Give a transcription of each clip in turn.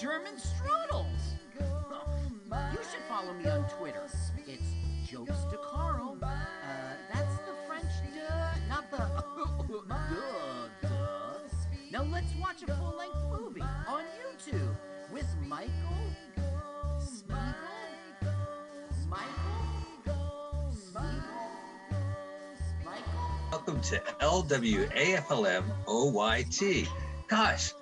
German strudels. You should follow me on Twitter. It's Jokes to Carl. Uh, that's the French duh, not the duh, duh. Now let's watch a full-length movie on YouTube with Michael. Michael. Michael. Welcome to LWAFLM OYT. Gosh,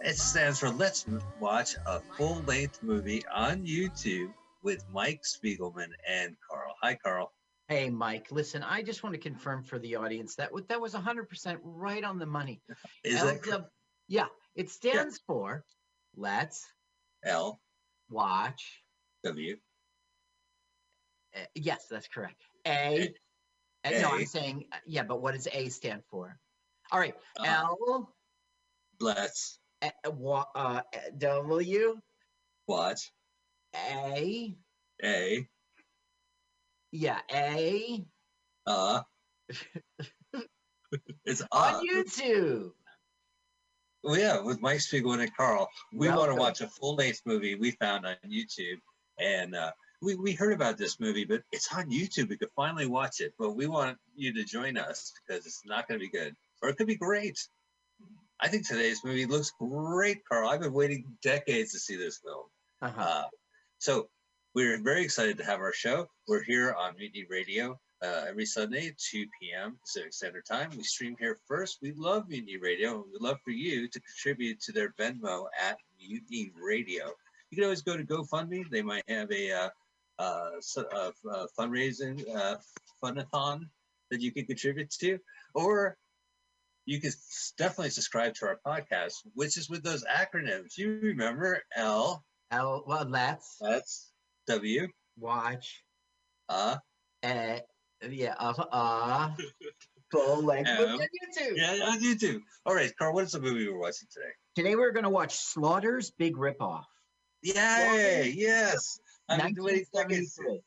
it stands for Let's Watch a Full Length Movie on YouTube with Mike Spiegelman and Carl. Hi, Carl. Hey, Mike. Listen, I just want to confirm for the audience that that was 100% right on the money. Is that LW yeah, it stands for Let's L Watch. W? uh, yes, that's correct. A. uh, no, I'm saying uh, yeah, but what does A stand for? All right, Uh, L Let's uh, W what A. a Yeah, A uh. it's on uh. YouTube. Well, yeah, with Mike Spiegelman and Carl, we want to watch a full length movie we found on YouTube, and uh, we we heard about this movie, but it's on YouTube. We could finally watch it, but we want you to join us because it's not going to be good, or it could be great. I think today's movie looks great, Carl. I've been waiting decades to see this film. Uh-huh. Uh, so we're very excited to have our show. We're here on Mutiny Radio uh, every Sunday, 2 p.m. Pacific Standard Time. We stream here first. We love Mutiny Radio, and we'd love for you to contribute to their Venmo at Mutiny Radio. You can always go to GoFundMe. They might have a, uh, uh, uh, uh, fundraising uh, funathon that you can contribute to, or you can definitely subscribe to our podcast, which is with those acronyms. You remember L, L. Well, let's that's W, watch. uh, Uh, yeah, uh, uh, full length Um, on YouTube. Yeah, on YouTube. All right, Carl, what is the movie we're watching today? Today we're going to watch Slaughter's Big Ripoff. Yay! Yes, been waiting. 1973.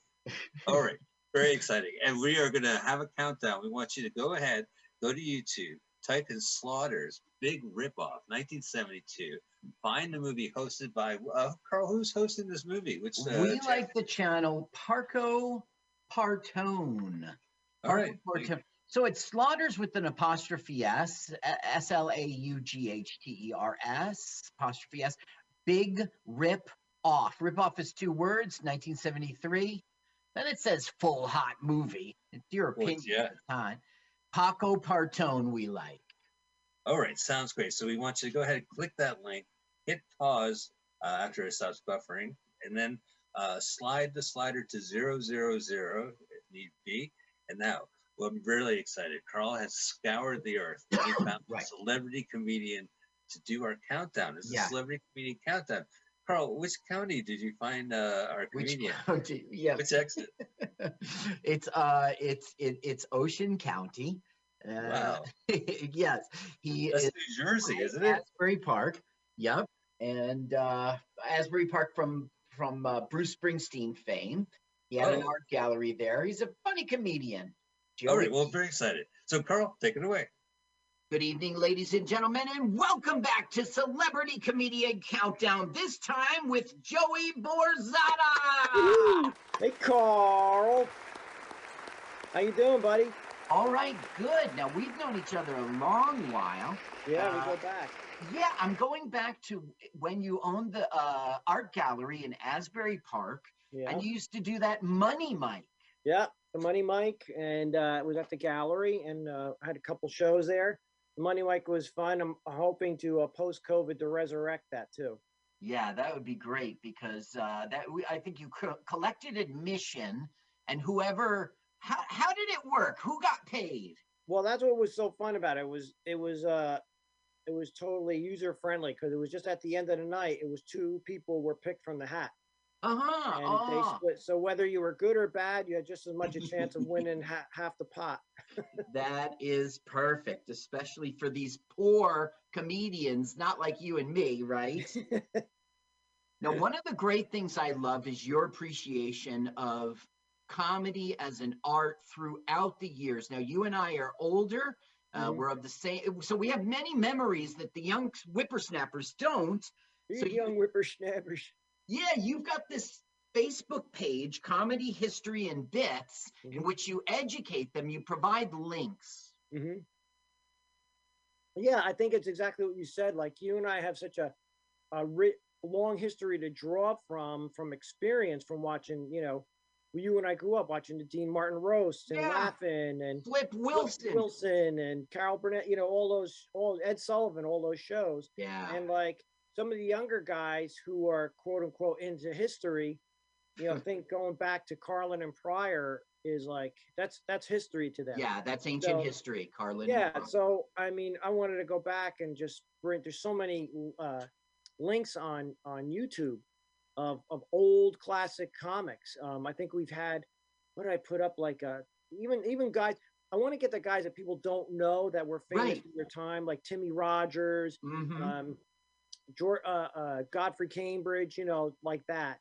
All right, very exciting, and we are going to have a countdown. We want you to go ahead, go to YouTube, type in Slaughter's Big Ripoff, 1972. Find the movie hosted by uh, Carl. Who's hosting this movie? Which uh, we like the channel Parco Partone. All right, Partone. So it's Slaughters with an apostrophe S, S L A U G H T E R S, apostrophe S. Big Rip Off. Rip Off is two words, 1973. Then it says full hot movie. It's your Well, opinion yeah. at the time. Paco Partone, we like. All right, sounds great. So we want you to go ahead and click that link, hit pause uh, after it stops buffering, and then uh, slide the slider to zero zero zero if need be. And now, well, I'm really excited. Carl has scoured the earth. and He found Right. a celebrity comedian to do our countdown. It's Yeah. a celebrity comedian countdown. Carl, which county did you find uh, our Which county? Yeah, Which exit? it's uh, it's it, it's Ocean County. Uh, Wow. yes, he That's is New Jersey, isn't it? Asbury Park. Yep, and uh, Asbury Park from from uh, Bruce Springsteen fame. He had an Oh. art gallery there. He's a funny comedian. All right, Joey well, very excited. So, Carl, take it away. Good evening, ladies and gentlemen, and welcome back to Celebrity Comedian Countdown. This time with Joey Borzada. Hey, Carl. How you doing, buddy? All right, good. Now we've known each other a long while. Yeah, we Uh, go back. Yeah, I'm going back to when you owned the uh, art gallery in Asbury Park, Yeah, and you used to do that Money Mike. yeah. The Money Mike, and uh, it was at the gallery, and uh, I had a couple shows there. Money Mike was fun. I'm hoping to uh, post COVID to resurrect that too. Yeah, that would be great because uh, that we, I think you co- collected admission, and whoever. How, how did it work? Who got paid? Well, that's what was so fun about it. it was it was uh it was totally user friendly because it was just at the end of the night. It was two people were picked from the hat, Uh huh. and they split. So whether you were good or bad, you had just as much a chance of winning ha- half the pot. That is perfect, especially for these poor comedians, not like you and me, right? now, one of the great things I love is your appreciation of comedy as an art throughout the years. Now, you and I are older. Uh, Mhm. We're of the same, so we have many memories that the young whippersnappers don't. You So you- young whippersnappers. Yeah, you've got this Facebook page, Comedy History and Bits, in Mhm. which you educate them. You provide links. hmm Yeah, I think it's exactly what you said. Like you and I have such a, a ri- long history to draw from, from experience, from watching. You know, you and I grew up watching the Dean Martin roasts and Yeah. laughing and Flip Flip Wilson. Wilson and Carol Burnett. You know, all those, all Ed Sullivan, all those shows, Yeah. and like some of the younger guys who are quote unquote into history. You know, think going back to Carlin and Pryor is like that's that's history to them. Yeah, that's ancient So- history, Carlin. Yeah, so I mean, I wanted to go back and just bring. There's so many uh, links on on YouTube of of old classic comics. Um, I think we've had what did I put up like uh even even guys. I want to get the guys that people don't know that were famous Right. in their time, like Timmie Rogers, Mhm. um, George, uh, uh, Godfrey Cambridge, you know, like that,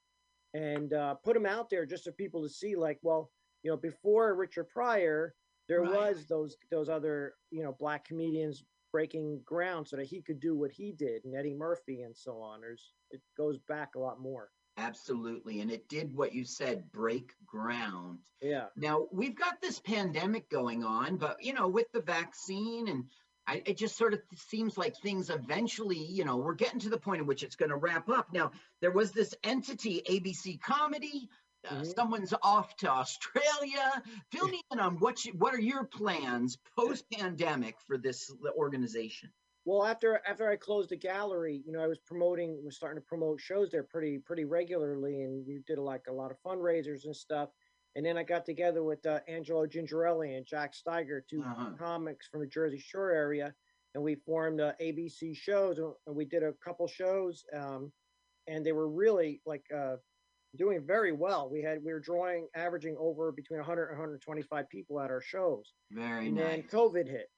and uh, put them out there just for people to see. Like, well, you know, before Richard Pryor, there Right. was those those other you know black comedians breaking ground so that he could do what he did, and Eddie Murphy and so on. There's it goes back a lot more. Absolutely. And it did what you said break ground. Yeah. Now, we've got this pandemic going on, but, you know, with the vaccine and I, it just sort of seems like things eventually, you know, we're getting to the point in which it's going to wrap up. Now, there was this entity, ABC Comedy. Uh, Mhm. Someone's off to Australia. Fill me in on what you, what are your plans post pandemic for this organization? Well, after after I closed the gallery, you know, I was promoting, was starting to promote shows there pretty pretty regularly, and we did like a lot of fundraisers and stuff. And then I got together with uh, Angelo Gingerelli and Jack Steiger, 2 Uh-huh. comics from the Jersey Shore area, and we formed uh, ABC shows, and we did a couple shows, um, and they were really like uh, doing very well. We had we were drawing, averaging over between 100 and 125 people at our shows Very and nice. then COVID hit.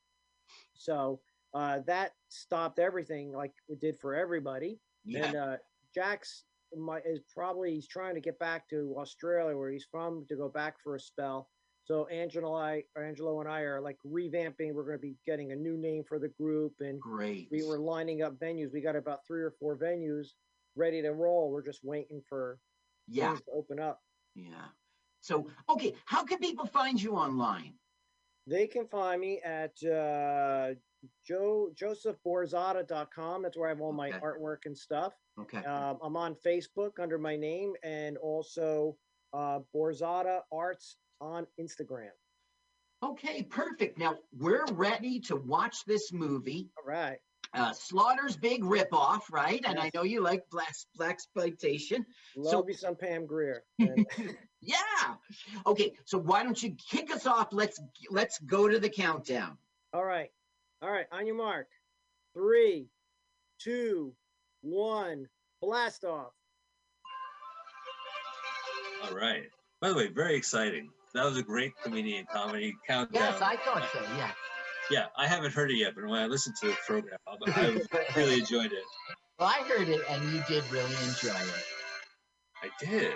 So uh, that stopped everything, like it did for everybody. yeah. And uh, Jack's my, is probably he's trying to get back to Australia, where he's from, to go back for a spell. So Angelo, I, Angelo and I are like revamping. We're going to be getting a new name for the group, and Great. we were lining up venues. We got about three or four venues ready to roll. We're just waiting for yeah. to open up. Yeah. So, okay, how can people find you online? They can find me at uh, Joe josephborzada.com. That's where I have all my Okay. artwork and stuff. Okay. Um, I'm on Facebook under my name and also uh, Borzada Arts on Instagram. okay, perfect. Now, we're ready to watch this movie, All right. uh, Slaughter's Big Ripoff, right? And I know you like black black exploitation. Love So- me some Pam Grier. And Yeah. Okay, so why don't you kick us off? Let's let's go to the countdown. all right. All right. On your mark. Three, two, one. Blast off. All right. By the way, very exciting. That was a great comedian comedy countdown. Yes, I thought so. Yeah. yeah, I haven't heard it yet, but when I listened to the program, I really enjoyed it. Well, I heard it, and you did really enjoy it. I did.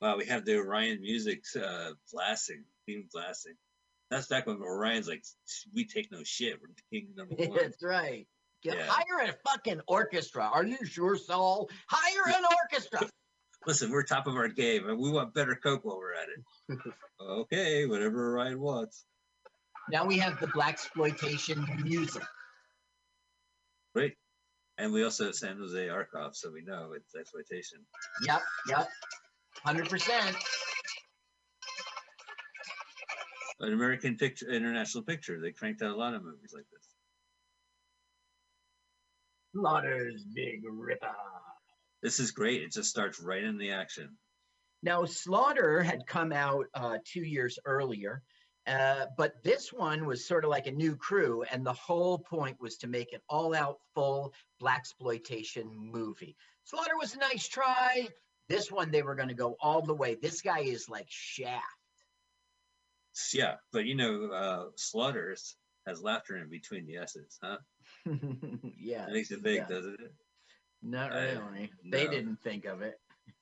Wow, we have the Orion music uh, blasting, theme blasting. That's back when Orion's like, we take no shit. We're king number one. That's right. Get, Yeah. Hire a fucking orchestra. Are you sure, Saul? Hire an orchestra. Listen, we're top of our game, and we want better coke while we're at it. okay, whatever Orion wants. now we have the black exploitation music. Great. And we also have Samuel Z. Arkoff, so we know it's exploitation. Yep, yep. Hundred percent. An American picture, international picture. They cranked out a lot of movies like this. Slaughter's Big Ripper. This is great. It just starts right in the action. Now, Slaughter had come out uh, two years earlier, uh, but this one was sort of like a new crew, and the whole point was to make an all-out, full black exploitation movie. Slaughter was a nice try. This one, they were going to go all the way. This guy is like Shaft. Yeah, but you know, uh, Slaughters has laughter in between the S's, huh? yeah, That makes it big, yeah. doesn't it? not I- really. They no. didn't think of it.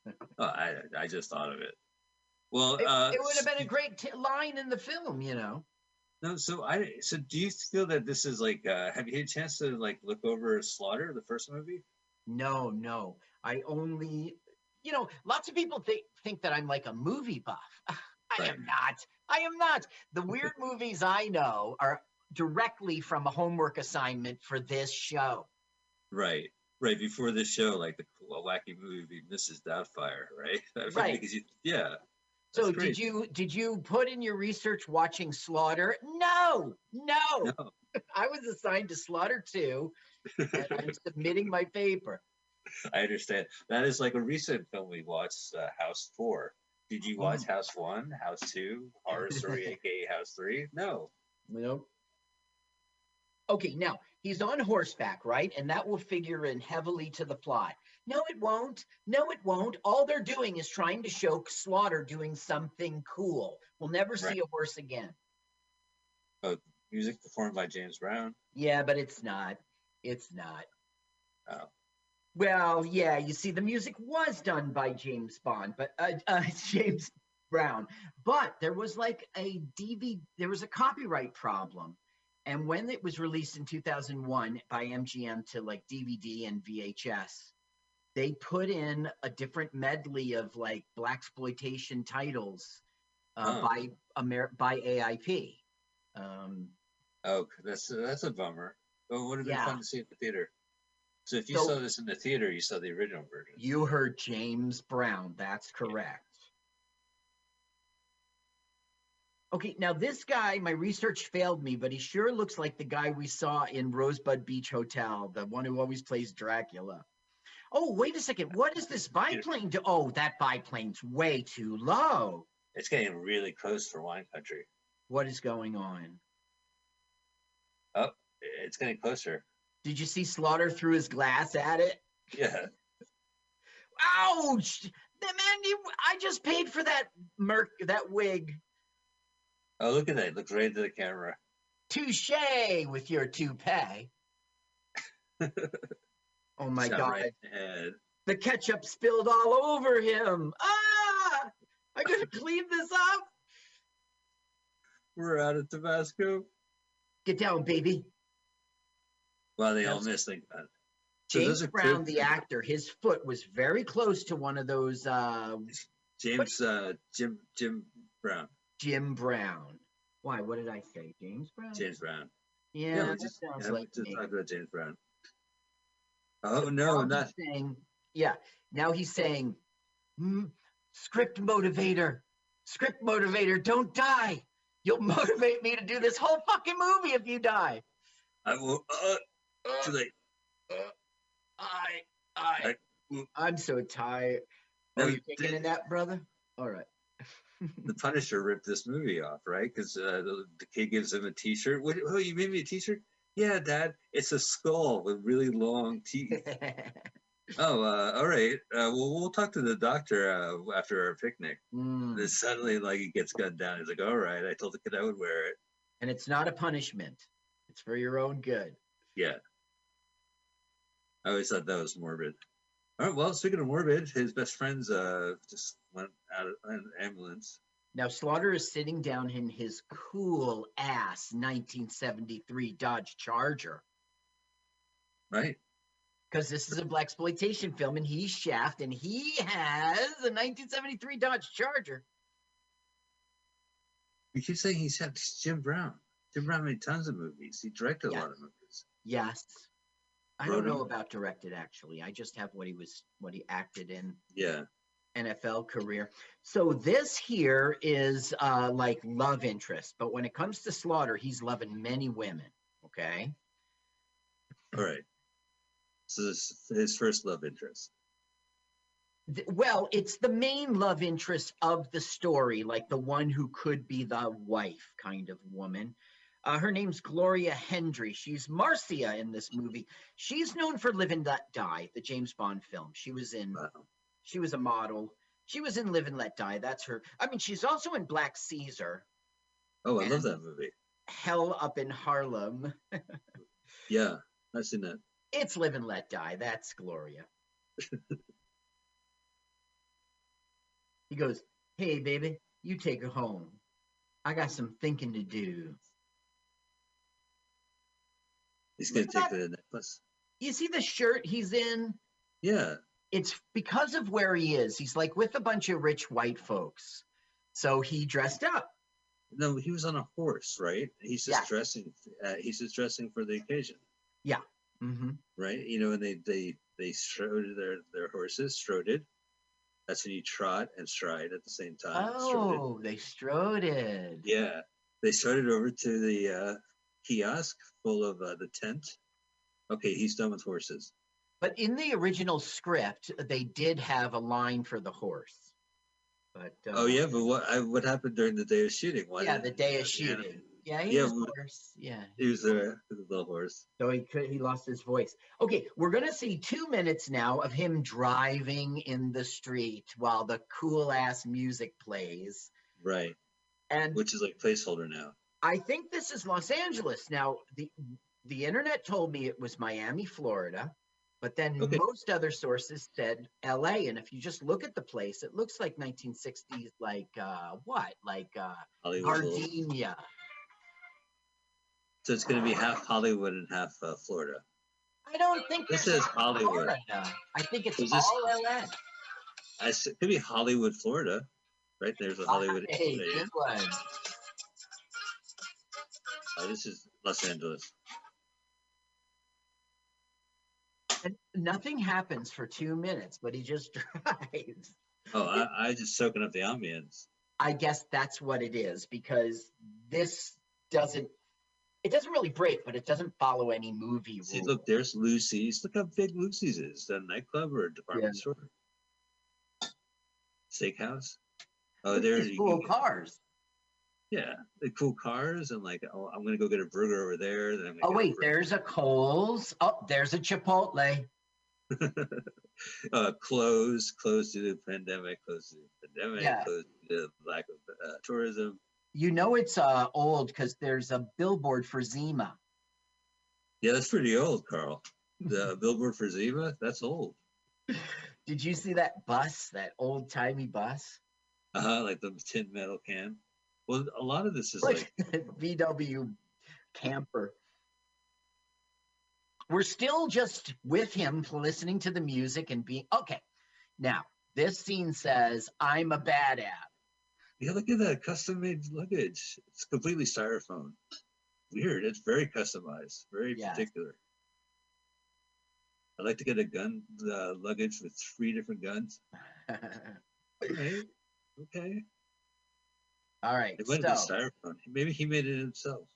Oh, I I just thought of it. Well, It, uh, it would have been a great t- line in the film, you know. no. So I so do you feel that this is like? Uh, have you had a chance to like look over Slaughter, the first movie? No, no. I only, you know, lots of people think think that I'm like a movie buff. I Right. am not. I am not. The weird movies I know are directly from a homework assignment for this show. Right, right before this show, like the cool, wacky movie Mrs. Doubtfire, right? I mean, Right. Because you, yeah. So did great. you did you put in your research watching Slaughter? No, no. No, I was assigned to Slaughter too, and I'm submitting my paper. I understand. That is like a recent film we watched, uh, House Four. Did you oh. watch Oh. House One, House Two, Horror Story, aka House Three? No. Nope. Okay, now he's on horseback, right? And that will figure in heavily to the plot. No, it won't. No, it won't. All they're doing is trying to show Slaughter doing something cool. We'll never Right. see a horse again. Music performed by James Brown. Yeah, but it's not. It's not. Oh. Well, yeah, you see, the music was done by James Bond, but uh, uh, James Brown. But there was like a DVD, there was a copyright problem. And when it was released in 2001 by MGM to like DVD and VHS, they put in a different medley of like black exploitation titles uh, Oh. by Amer- by AIP. Um, Oh, that's that's a bummer. But would have been Yeah. fun to see in the theater. So if you So- saw this in the theater, you saw the original version. you heard James Brown. That's correct. Okay, now this guy, my research failed me, but he sure looks like the guy we saw in Rosebud Beach Hotel, the one who always plays Dracula. Oh, wait a second. What is this biplane do? Oh, that biplane's way too low. It's getting really close for wine country. What is going on? Oh, it's getting closer. Did you see Slaughter threw his glass at it? Yeah. Ouch! The man, you, I just paid for that merc, that wig. Oh, look at that. It looks right into the camera. Touche with your toupee. oh my Shot god. right the. The ketchup spilled all over him. Ah! I gotta clean this up. We're out of Tabasco. Get down, baby. Wow, they all missed. Thank God. So James those are Brown, two- the actor, his foot was very close to one of those uh, James, uh, Jim, Jim Brown, Jim Brown. Why? What did I say? James Brown? James Brown. Yeah, we that just, sounds yeah, we like just me. talked about James Brown. Oh Now no, he's not saying, yeah. Now he's saying, "Hmm, script motivator, script motivator, don't die. You'll motivate me to do this whole fucking movie if you die. I will. Uh, too late. I, I, I- I'm so tired. No, Oh, you you taking did- in that, brother? All right. The Punisher ripped this movie off, right? Because uh, the, the kid gives him a T-shirt. What? Oh, you made me a T-shirt? Yeah, Dad. It's a skull with really long teeth. oh, uh, all right. Uh, well, we'll talk to the doctor uh, after our picnic. Mm, Then suddenly, like, he gets gunned down. He's like, "All right, I told the kid I would wear it." And it's not a punishment. It's for your own good. Yeah. I always thought that was morbid. All right. Well, speaking of morbid, his best friends uh just went out of an ambulance. Now Slaughter is sitting down in his cool ass 1973 Dodge Charger Right. because this is a black exploitation film and he's Shaft and he has a 1973 Dodge Charger. You keep saying he's had Jim Brown. Jim Brown made tons of movies. He directed Yeah. a lot of movies. Yes. I don't know about directed actually. I just have what he was what he acted in. Yeah. NFL career. So this here is uh like love interest, but when it comes to Slaughter, he's loving many women. Okay. All right. So this is his first love interest. Th- Well, it's the main love interest of the story, like the one who could be the wife kind of woman. Uh, her name's Gloria Hendry. She's Marcia in this movie. She's known for Live and Let Die, the James Bond film. She was in. Wow. She was a model. She was in Live and Let Die. That's her. I mean, she's also in Black Caesar, Oh, I love that movie. Hell Up in Harlem. Yeah, I've seen that. It's Live and Let Die. That's Gloria. he goes, Hey, baby, you take her home. I got some thinking to do. He's gonna take at the necklace. You see the shirt he's in? Yeah. It's because of where he is. He's like with a bunch of rich white folks. So he dressed up. No, he was on a horse, right? He's just dressing. Uh, he's just dressing for the occasion, Mm-hmm. right? You know, and they they they strode their their horses, stroded. That's when you trot and stride at the same time. stroded. Oh, they stroded. Yeah, they started over to the uh, kiosk full of uh, the tent. Okay, he's done with horses. But in the original script, they did have a line for the horse. But uh, Oh yeah, but what I, what happened during the day of shooting? Why yeah, the day of shooting. Yeah, yeah he Yeah, was horse. Yeah. He was the little horse. So he could he lost his voice. Okay, we're gonna see two minutes now of him driving in the street while the cool ass music plays. Right, And which is like placeholder now. I think this is Los Angeles. Now the the internet told me it was Miami, Florida, but then Okay. most other sources said LA. And if you just look at the place, it looks like 1960s, like uh what? Like uh Hollywood. Gardenia. So it's going to be half Hollywood and half uh, Florida. I don't think This is Hollywood. Florida. I think it's Is this- all LA. I it could be Hollywood, Florida. Right there's a Hollywood. Hey, good one. Uh, this is Los Angeles. And nothing happens for two minutes, but he just drives. Oh, I, I just soaking up the ambience. I guess that's what it is because this doesn't. It doesn't really break, but it doesn't follow any movie See, rules. look, there's Lucy's. Look how big Lucy's is. Is that a nightclub or a department store? Steakhouse. Oh, there's cool cars. Yeah, the cool cars and like, oh, I'm gonna go get a burger over there. Then I'm gonna Oh a wait, there's a Coles. Oh, there's a Chipotle. uh, closed, closed due to the pandemic, closed due to the pandemic, Yeah. closed due to the lack of uh, tourism. You know it's uh old because there's a billboard for Zima. Yeah, that's pretty old, Carl. The billboard for Zima, that's old. Did you see that bus? That old timey bus? Uh-huh, like the tin metal can. Well, a lot of this is like VW camper. We're still just with him listening to the music and being okay. Now, this scene says, I'm a bad app. yeah, look at that custom made luggage. It's completely styrofoam. Weird. It's very customized, very Yeah. particular. I'd like to get a gun uh, luggage with three different guns. Okay, okay. All right. It have So styrofoam. Maybe he made it himself.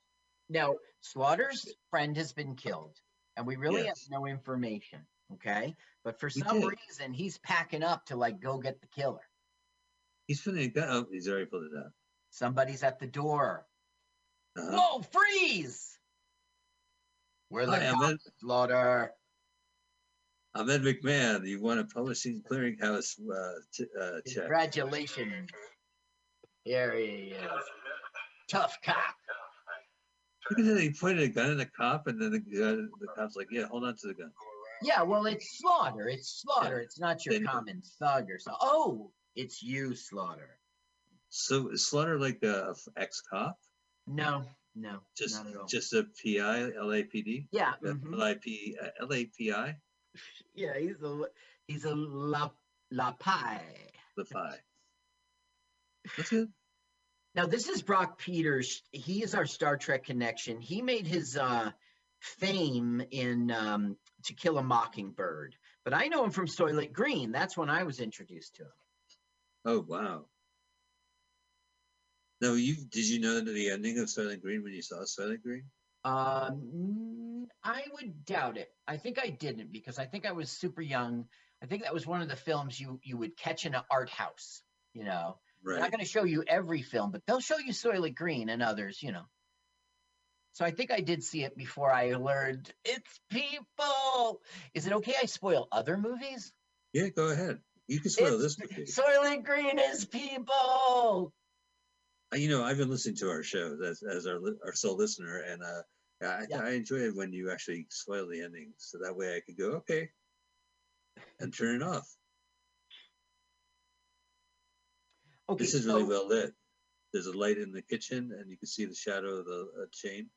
now Slaughter's friend has been killed, and we really Yes. have no information. Okay. But for We some did. reason, he's packing up to like go get the killer. He's finna gun. Oh, he's already pulled it out. Somebody's at the door. Uh-huh. Whoa, freeze! We're the Ahmed. Slaughter. Ahmed McMahon, you won a publishing clearinghouse uh, t- uh, check. Congratulations. Here he is. Tough cop. Look at that. He pointed a gun at the cop, and then the, gun, the cop's like, "Yeah, hold on to the gun." Yeah, well, it's Slaughter. It's Slaughter. It's not your common thug or so. Oh, it's you, Slaughter. So is Slaughter like a ex cop? No, no, Just not at all. just a PI, LAPD, yeah, Uh, mhm. LIP, uh, LAPI, yeah. He's a he's a la la pie. the PI. That's. Now this is Brock Peters. He is our Star Trek connection. He made his uh, fame in um, To Kill a Mockingbird, but I know him from Soylent Green. That's when I was introduced to him. Oh wow. No, you did you know the ending of Soylent Green when you saw Soylent Green? Um, I would doubt it. I think I didn't because I think I was super young. I think that was one of the films you you would catch in an art house. You know, they're not going to show you every film, but they'll show you Soylent Green and others. You know. So I think I did see it before I learned it's people. Is it okay I spoil other movies? Yeah, go ahead. You can spoil It's- this movie. Soylent Green is people. You know, I've been listening to our show as, as our our sole listener, and uh, I, Yeah. I enjoy it when you actually spoil the ending, so that way I could go okay and turn it off. Okay, This is really so- well lit. There's a light in the kitchen, and you can see the shadow of the uh, chain.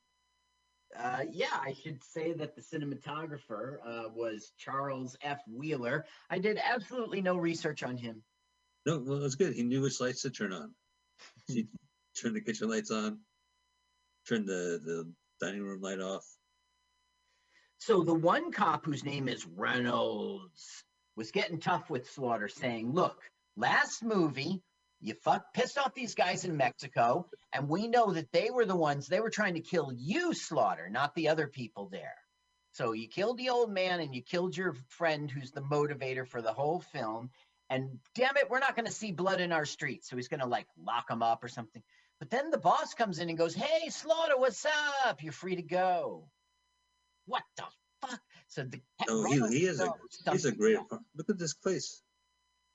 Uh, yeah, I should say that the cinematographer uh, was Charles F. Wheeler. I did absolutely no research on him. No, well, it's good. He knew which lights to turn on. He turned the kitchen lights on, turned the the dining room light off. So the one cop whose name is Reynolds was getting tough with Slaughter, saying, "Look, last movie." You fuck pissed off these guys in Mexico, and we know that they were the ones they were trying to kill you, Slaughter, not the other people there. So you killed the old man and you killed your friend who's the motivator for the whole film. And damn it, we're not going to see blood in our streets. So he's going to like lock him up or something. But then the boss comes in and goes, Hey, Slaughter, what's up? You're free to go. What the fuck? So the No, he, he is a, he's a great. Look at this place.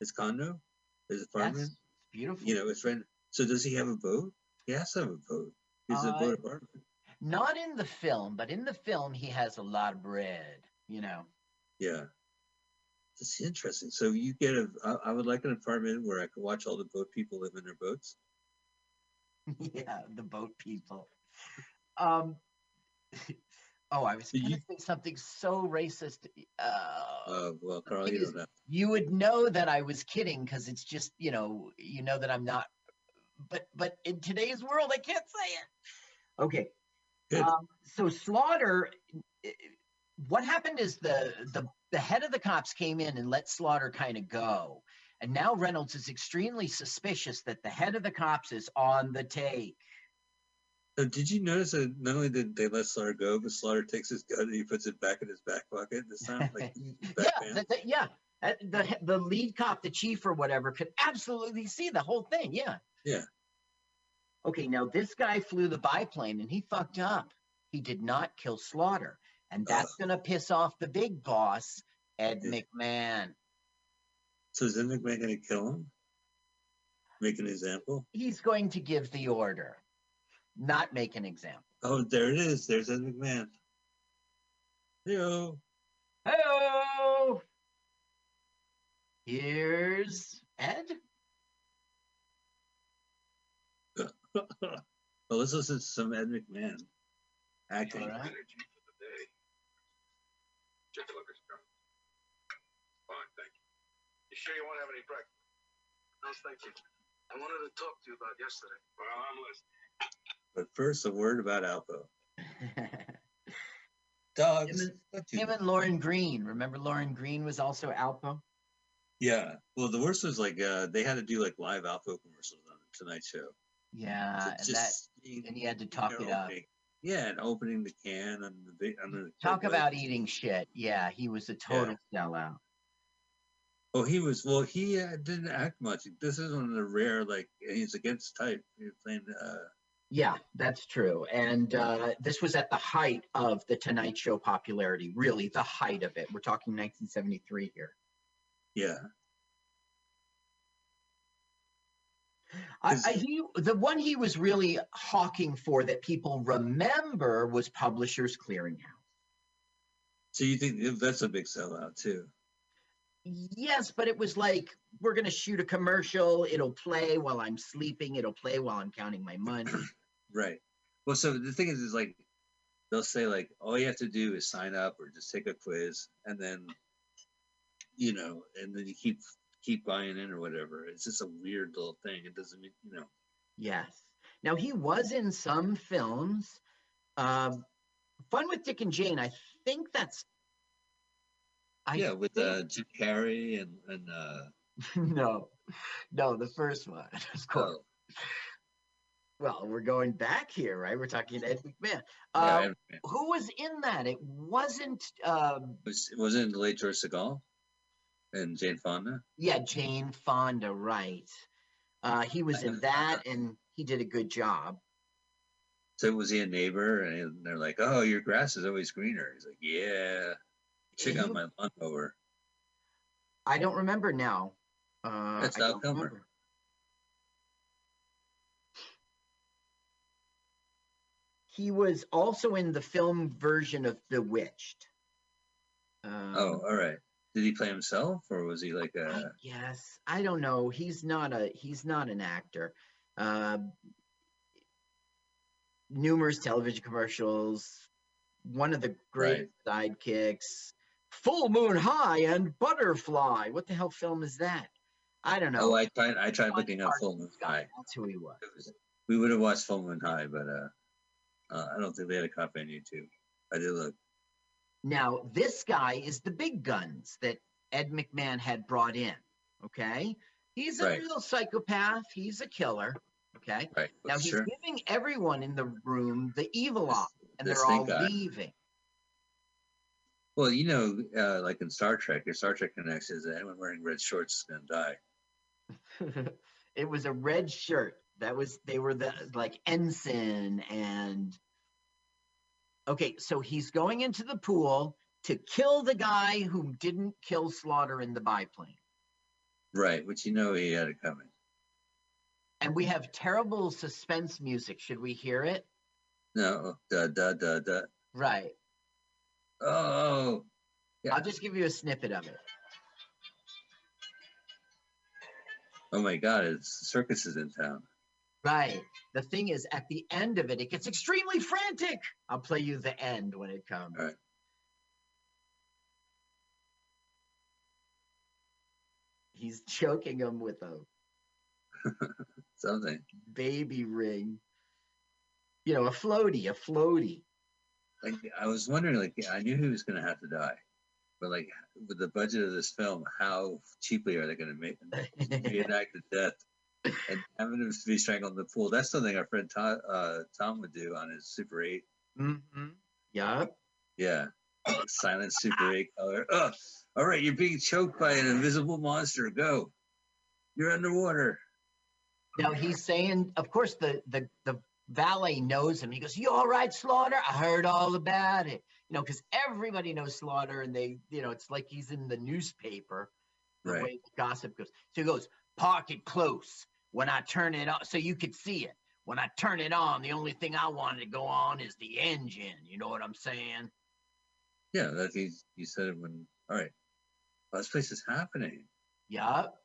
His condo. His apartment. That's beautiful. You know, it's right. So does he have a boat? He has to have a boat. He's a Uh, boat apartment. Not in the film, but in the film, he has a lot of bread, you know. Yeah. That's interesting. So you get a. I, I would like an apartment where I could watch all the boat people live in their boats. yeah, the boat people. Um, oh, I was going to you- say something so racist. Uh, Uh, well, Carl, you don't have. you would know that I was kidding because it's just, you know, you know that I'm not. But but in today's world, I can't say it. Okay. Um, so Slaughter, what happened is the the the head of the cops came in and let Slaughter kind of go, and now Reynolds is extremely suspicious that the head of the cops is on the take. So did you notice that not only did they let Slaughter go, but Slaughter takes his gun and he puts it back in his back pocket this time? Like, yeah, that- that- yeah. Uh, The the lead cop, the chief or whatever, could absolutely see the whole thing. Yeah. Yeah. Okay, now this guy flew the biplane and he fucked up. He did not kill Slaughter, and that's gonna piss off the big boss, Ed Yeah. McMahon. so is Ed McMahon going to kill him? Make an example? He's going to give the order, not make an example. Oh, there it is. There's Ed McMahon. Yo. Hello. Here's Ed. well, let's listen to some Ed McMahon acting. All right. Check the liquor. Fine, thank you. You sure you won't have any breakfast? No, thank you. I wanted to talk to you about yesterday. Well, I'm listening. But first, a word about Alpo. Dogs. Him and- Him and Lorne Greene. Remember Lorne Greene was also Alpo? yeah. Well, the worst was like uh, they had to do like live Alpo commercials on the Tonight Show. Yeah, So and that seeing and he had to talk their it up. opening- Yeah, and opening the can and the big. On the Talk Coke about label. eating shit. Yeah, he was a total sellout. Oh, he was. Well, he uh, didn't act much. This is one of the rare like he's against type. He was playing. Uh, Yeah, that's true. And uh, this was at the height of the Tonight Show popularity, really the height of it. We're talking 1973 here. yeah. I, I, he, the one he was really hawking for that people remember was Publishers Clearinghouse. So you think that's a big sellout too? Yes, but it was like we're gonna shoot a commercial. It'll play while I'm sleeping. It'll play while I'm counting my money. Right. Well, so the thing is, is like they'll say like all you have to do is sign up or just take a quiz, and then you know, and then you keep keep buying in or whatever. It's just a weird little thing. It doesn't mean you know. Yes. Now he was in some films. Um, Fun with Dick and Jane. I think that's. I yeah, with think- uh, Jim Carrey and and uh, no, no, the first one, of course. oh, Well, we're going back here, right? We're talking Ed McMahon. yeah, Uh, Ed- it who was in that? It wasn't. Um, was wasn't it the late George Segal and Jane Fonda? yeah, Jane Fonda, right? Uh, he was in that, and he did a good job. So was he a neighbor? And they're like, "Oh, your grass is always greener." He's like, "Yeah, check out my lawnmower." I don't remember now. Uh, That's I Val don't Kilmer. remember. He was also in the film version of Bewitched. Um, Oh, all right. Did he play himself, or was he like a? Yes, I don't know. He's not a he's not an actor. Uh, numerous television commercials. One of the great sidekicks, Full Moon High and Butterfly. What the hell film is that? I don't know. Oh, I tried. I tried looking up Full Moon High. That's who he was. Was- We would have watched Full Moon High, but uh, uh, I don't think they had a copy on YouTube. I did look. Now, this guy is the big guns that Ed McMahon had brought in. Okay. He's a Right. real psychopath. He's a killer. Okay. Right. Now he's sure. giving everyone in the room the evil eye, and this they're all guy. leaving. Well, you know, uh, like in Star Trek, your Star Trek connection is that anyone wearing red shorts is gonna die. it was a red shirt. That was they were the like ensign and okay, so he's going into the pool to kill the guy who didn't kill Slaughter in the biplane. Right. Which you know he had it coming. And we have terrible suspense music. Should we hear it? No. Da da da da. Right. Oh. Yeah. I'll just give you a snippet of it. Oh my God! It's circus is in town. Right. The thing is, at the end of it, it gets extremely frantic. I'll play you the end when it comes. All right. He's choking him with a Something. baby ring. You know, a floaty, a floaty. Like I was wondering, like I knew he was gonna have to die, but like with the budget of this film, how cheaply are they gonna make reenact the death and having him be strangled in the pool? That's something our friend Tom, uh, Tom would do on his Super Eight. mm-hmm. Yeah. Yeah, silent Super Eight color. Ugh. All right, you're being choked by an invisible monster. Go. You're underwater. Now he's saying, of course, the the the valet knows him. He goes, "You all right, Slaughter? I heard all about it." You know, because everybody knows Slaughter, and they, you know, it's like he's in the newspaper. The Right. way the gossip goes. So he goes, "Park it close. When I turn it on, so you could see it. When I turn it on, the only thing I wanted to go on is the engine. You know what I'm saying?" Yeah, that he he said it when. All right. Well, this place is happening. Yup.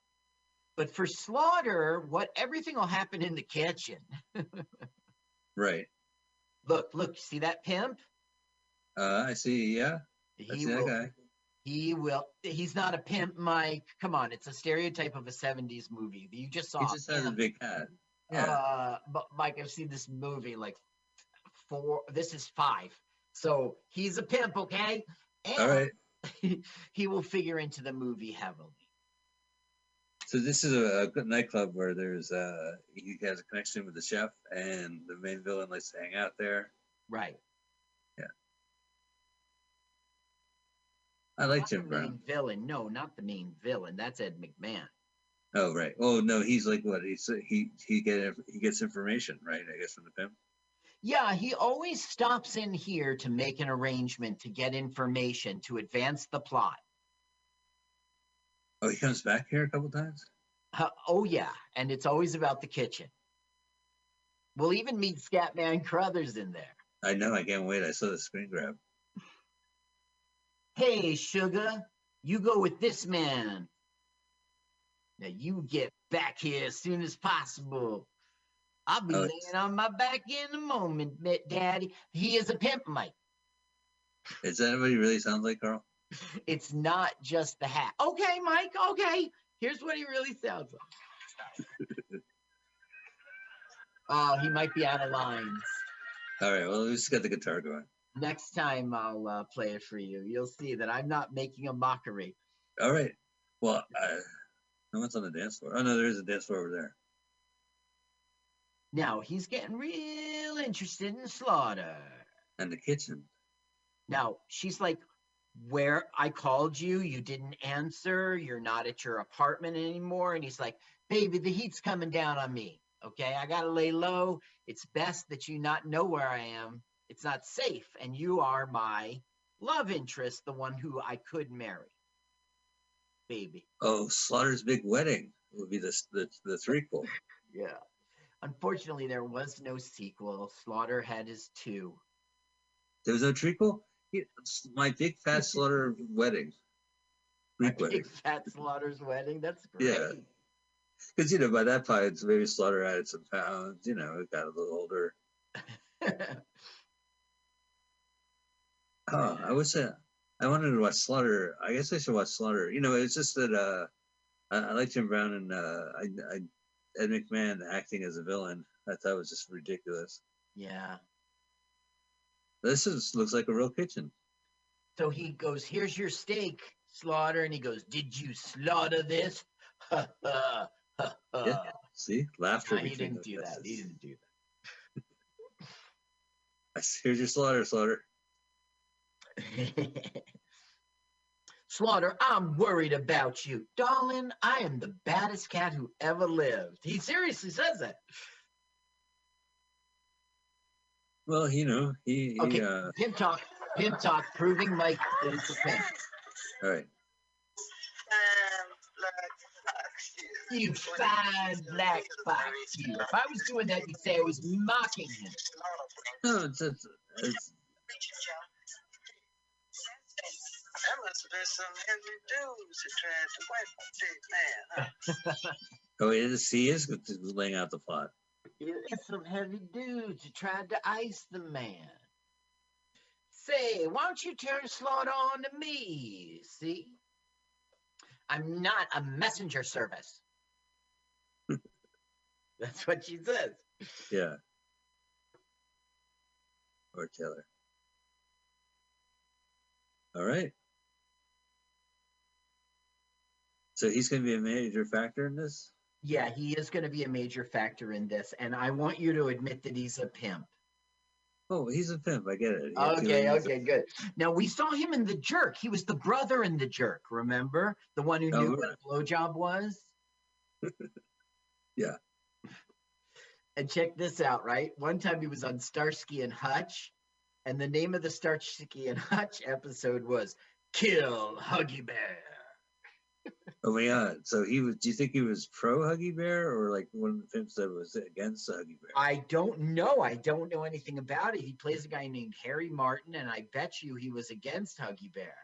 But for Slaughter, what everything will happen in the kitchen. Right. Look, look, see that pimp? Uh, I see. Yeah, that's He that will, guy. He will. He's not a pimp, Mike. Come on, it's a stereotype of a '70s movie. You just saw. He just has a big hat. Yeah. Uh, but Mike, I've seen this movie like four. This is five. So he's a pimp, okay? And All right. he will figure into the movie heavily. So this is a, a good nightclub where there's uh he has a connection with the chef and the main villain likes to hang out there. Right. I like Jim the Brown. main villain. No, not the main villain. That's Ed McMahon. Oh right. Oh no, he's like what? He's he he get he gets information right? I guess from the pimp. Yeah, he always stops in here to make an arrangement to get information to advance the plot. Oh, he comes back here a couple times. Uh, oh yeah, and it's always about the kitchen. We'll even meet Scatman Crothers in there. I know. I can't wait. I saw the screen grab. Hey, sugar, you go with this man. Now you get back here as soon as possible. I'll be Oh, laying on my back in a moment, Daddy. He is a pimp, Mike. Is that what he really sounds like, Carl? It's not just the hat. Okay, Mike. Okay. Here's what he really sounds like. oh, he might be out of lines. All right. Well, we just got the guitar going. Next time I'll uh, play it for you. You'll see that I'm not making a mockery. All right. Well, uh, no one's on the dance floor. Oh no, there is a dance floor over there. Now he's getting real interested in Slaughter. And the kitchen. Now she's like, Where I called you, you didn't answer. You're not at your apartment anymore. And he's like, Baby, the heat's coming down on me. Okay, I gotta lay low. It's best that you not know where I am. It's not safe. And you are my love interest, the one who I could marry. Baby. Oh, Slaughter's big wedding would be the the the threequel. Yeah. Unfortunately, there was no sequel. Slaughter had his two. There was no trequel. My big fat Slaughter wedding. Greek wedding. Big Fat Slaughter's wedding. That's great. Yeah. Because you know by that point maybe Slaughter added some pounds. You know, it got a little older. Oh, I would say I wanted to watch Slaughter. I guess I should watch Slaughter. You know, it's just that uh, I, I like Jim Brown and uh, I, I Ed McMahon acting as a villain. I thought it was just ridiculous. yeah. This is looks like a real kitchen. So he goes, Here's your steak, Slaughter. And he goes, Did you slaughter this? Yeah. See, laughter. No, he didn't do that. He didn't do I s- Here's your Slaughter, Slaughter. Slaughter, I'm worried about you. Darling, I am the baddest cat who ever lived. He seriously says that. Well, you know, he, he Okay. uh, Pimp talk, pimp talk, proving Mike is a pimp. all right. You fine black fox. You. If I was doing that, you'd say I was mocking him. No, it's, it's, it's That must have been some heavy dudes who tried to wipe my big man. Huh? oh, it is, he is laying out the plot. It's some heavy dudes who tried to ice the man. Say, why don't you turn Slaughter on to me? See? I'm not a messenger service. That's what she says. Yeah. Or Taylor. All right. So he's going to be a major factor in this. Yeah, he is going to be a major factor in this, and I want you to admit that he's a pimp. Oh, he's a pimp. I get it. He had two Okay, okay, good. Now we saw him in the jerk. He was the brother in the jerk. Remember the one who Oh, knew what right. a blowjob was? Yeah. And check this out, right? One time he was on Starsky and Hutch, and the name of the Starsky and Hutch episode was "Kill Huggy Bear." Oh my God. So he was. Do you think he was pro Huggy Bear or like one of the pimps that was against the Huggy Bear? I don't know. I don't know anything about it. He plays a guy named Harry Martin, and I bet you he was against Huggy Bear.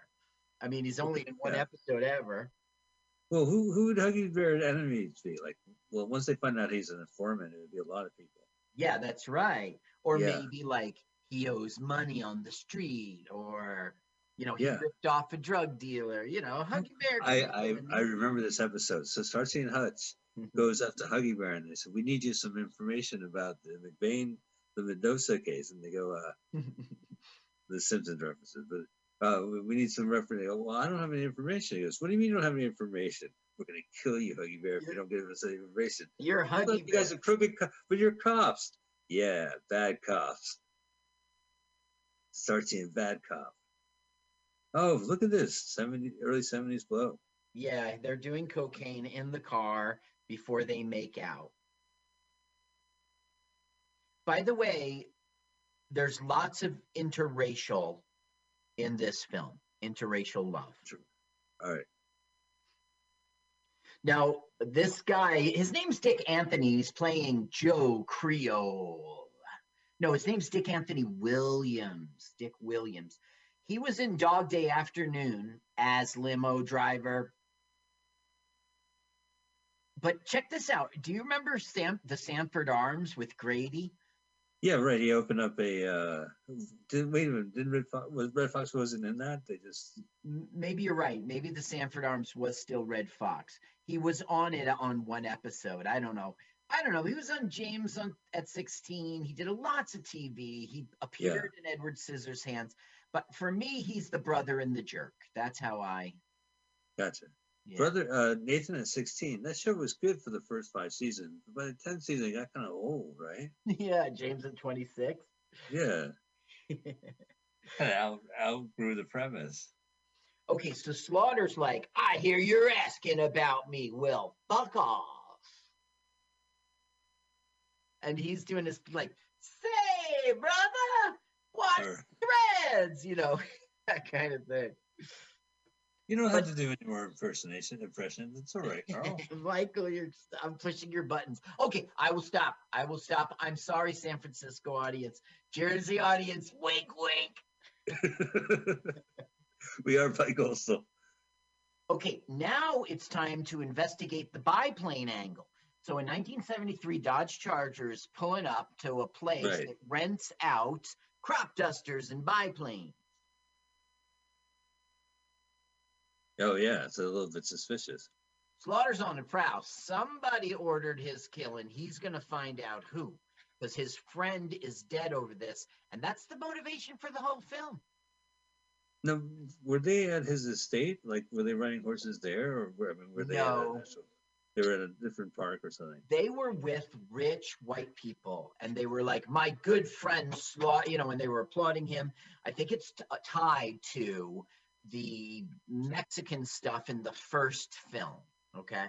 I mean, he's only in one Yeah. episode ever. Well, who who would Huggy Bear's enemies be? Like, well, once they find out he's an informant, it would be a lot of people. Yeah, that's right. Or Yeah. maybe like he owes money on the street, or you know, he Yeah. ripped off a drug dealer. You know, Huggy Bear. I I, I remember this episode. So Starsky and Hutch Mhm. goes up to Huggy Bear and they said, "We need you some information about the McBain, the Mendoza case." And they go, uh, "The Simpsons references, but uh, we- need some reference." They go, "Well, I don't have any information." He goes, "What do you mean you don't have any information? We're gonna kill you, Huggy Bear, if you don't give us any information." You're Huggy you guys Bear. are crooked, co- but you're cops. Yeah, bad cops. Start seeing bad cop. Oh, look at this 70 early 70s blow. Yeah, they're doing cocaine in the car before they make out. By the way, there's lots of interracial in this film, interracial love. All right. Now, this guy, his name's Dick Anthony. He's playing Joe Creole. No, his name's Dick Anthony Williams. Dick Williams. He was in Dog Day Afternoon as limo driver. But check this out. Do you remember Sam the Sanford Arms with Grady? Yeah, right. He opened up a. Uh, did wait a minute? Didn't Redd Foxx was Redd Foxx wasn't in that? They just Maybe you're right. Maybe the Sanford Arms was still Redd Foxx. He was on it on one episode. I don't know. I don't know. He was on James on at 16. He did a lots of TV. He appeared in Edward Scissorhands. But for me, he's the brother in the jerk. That's how I. gotcha. Yeah. Brother uh, Nathan at sixteen. That show was good for the first five seasons. But by the tenth season, it got kind of old, right? yeah, James at 26. Yeah, kind of out, outgrew the premise. Okay, so Slaughter's like, I hear you're asking about me. Well, fuck off. And he's doing this like, say, brother, what Or, threads? You know, that kind of thing. you don't have But- to do any more impersonation impressions. It's all right, Carl. Michael, you're I'm pushing your buttons. Okay, I will stop. I will stop. I'm sorry, San Francisco audience. Jersey audience, wink wink. we are bi-coastal. Okay, now it's time to investigate the biplane angle. So in 1973, Dodge Charger is pulling up to a place Right. that rents out crop dusters and biplanes. Oh yeah, it's a little bit suspicious. Slaughter's on the prowl. Somebody ordered his kill, and he's going to find out who, because his friend is dead over this, and that's the motivation for the whole film. Now, were they at his estate? Like, were they riding horses there, or were, I mean, were they? At No. an actual, they were at a different park or something. They were with rich white people, and they were like, "My good friend Slaughter," you know, and they were applauding him. I think it's t- uh, tied to the Mexican stuff in the first film. Okay.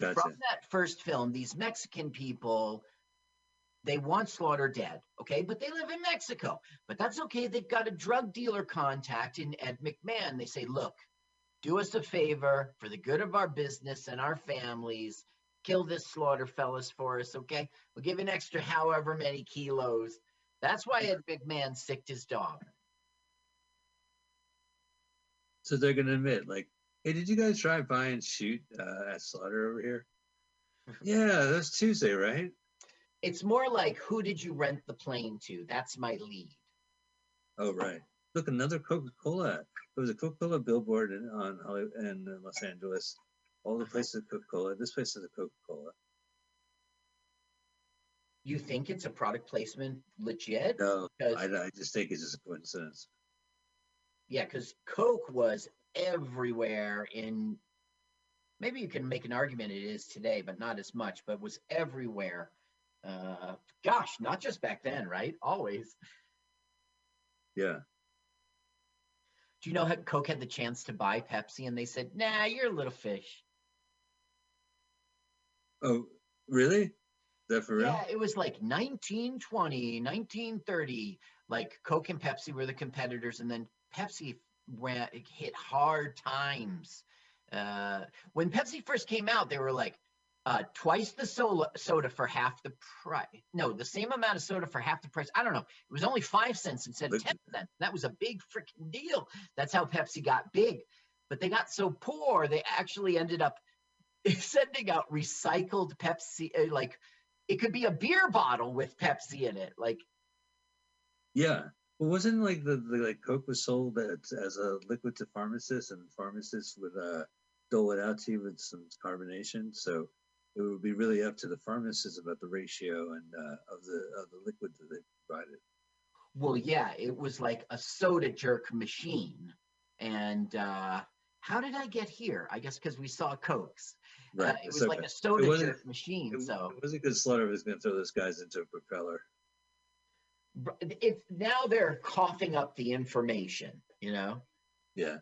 Gotcha. from that first film, these Mexican people, they want Slaughter dead, okay? But they live in Mexico. But that's okay. They've got a drug dealer contact in Ed McMahon. They say, look, do us a favor for the good of our business and our families. Kill this Slaughter fellas for us, okay? We'll give you an extra however many kilos. That's why Ed McMahon sicked his dog. So they're gonna admit, like, hey, did you guys drive by and shoot uh, at Slaughter over here? yeah, that's Tuesday, right? It's more like, who did you rent the plane to? That's my lead. Oh, right. Look, another Coca-Cola. There was a Coca-Cola billboard in on Holly, in uh, Los Angeles. All the places Coca-Cola. This place is a Coca-Cola. You think it's a product placement legit? No, I, I just think it's just a coincidence. Yeah, because Coke was everywhere in. Maybe you can make an argument it is today, but not as much. But was everywhere. Uh, gosh, not just back then, right? Always. Yeah. Do you know how Coke had the chance to buy Pepsi, and they said, "Nah, you're a little fish." Oh, really? Is that for real? Yeah, it was like 1920, 1930. Like Coke and Pepsi were the competitors, and then Pepsi ran hit hard times. Uh, when Pepsi first came out, they were like uh, twice the soda, soda for half the price. No, the same amount of soda for half the price. I don't know. It was only five cents instead of ten cents. That was a big freaking deal. That's how Pepsi got big. But they got so poor, they actually ended up sending out recycled Pepsi, uh, like it could be a beer bottle with Pepsi in it. Like, Yeah. Well, wasn't like the, the like Coke was sold as, as a liquid to pharmacists, and pharmacists would uh, dole it out to you with some carbonation. So it would be really up to the pharmacist about the ratio and uh, of the of the liquid that they provided. well, yeah, it was like a soda jerk machine. And uh, how did I get here? I guess because we saw Cokes. Uh, Right. it was so like a soda jerk machine. it, so it wasn't because Slaughter was going to throw those guys into a propeller. It's now they're coughing up the information, you know? Yeah.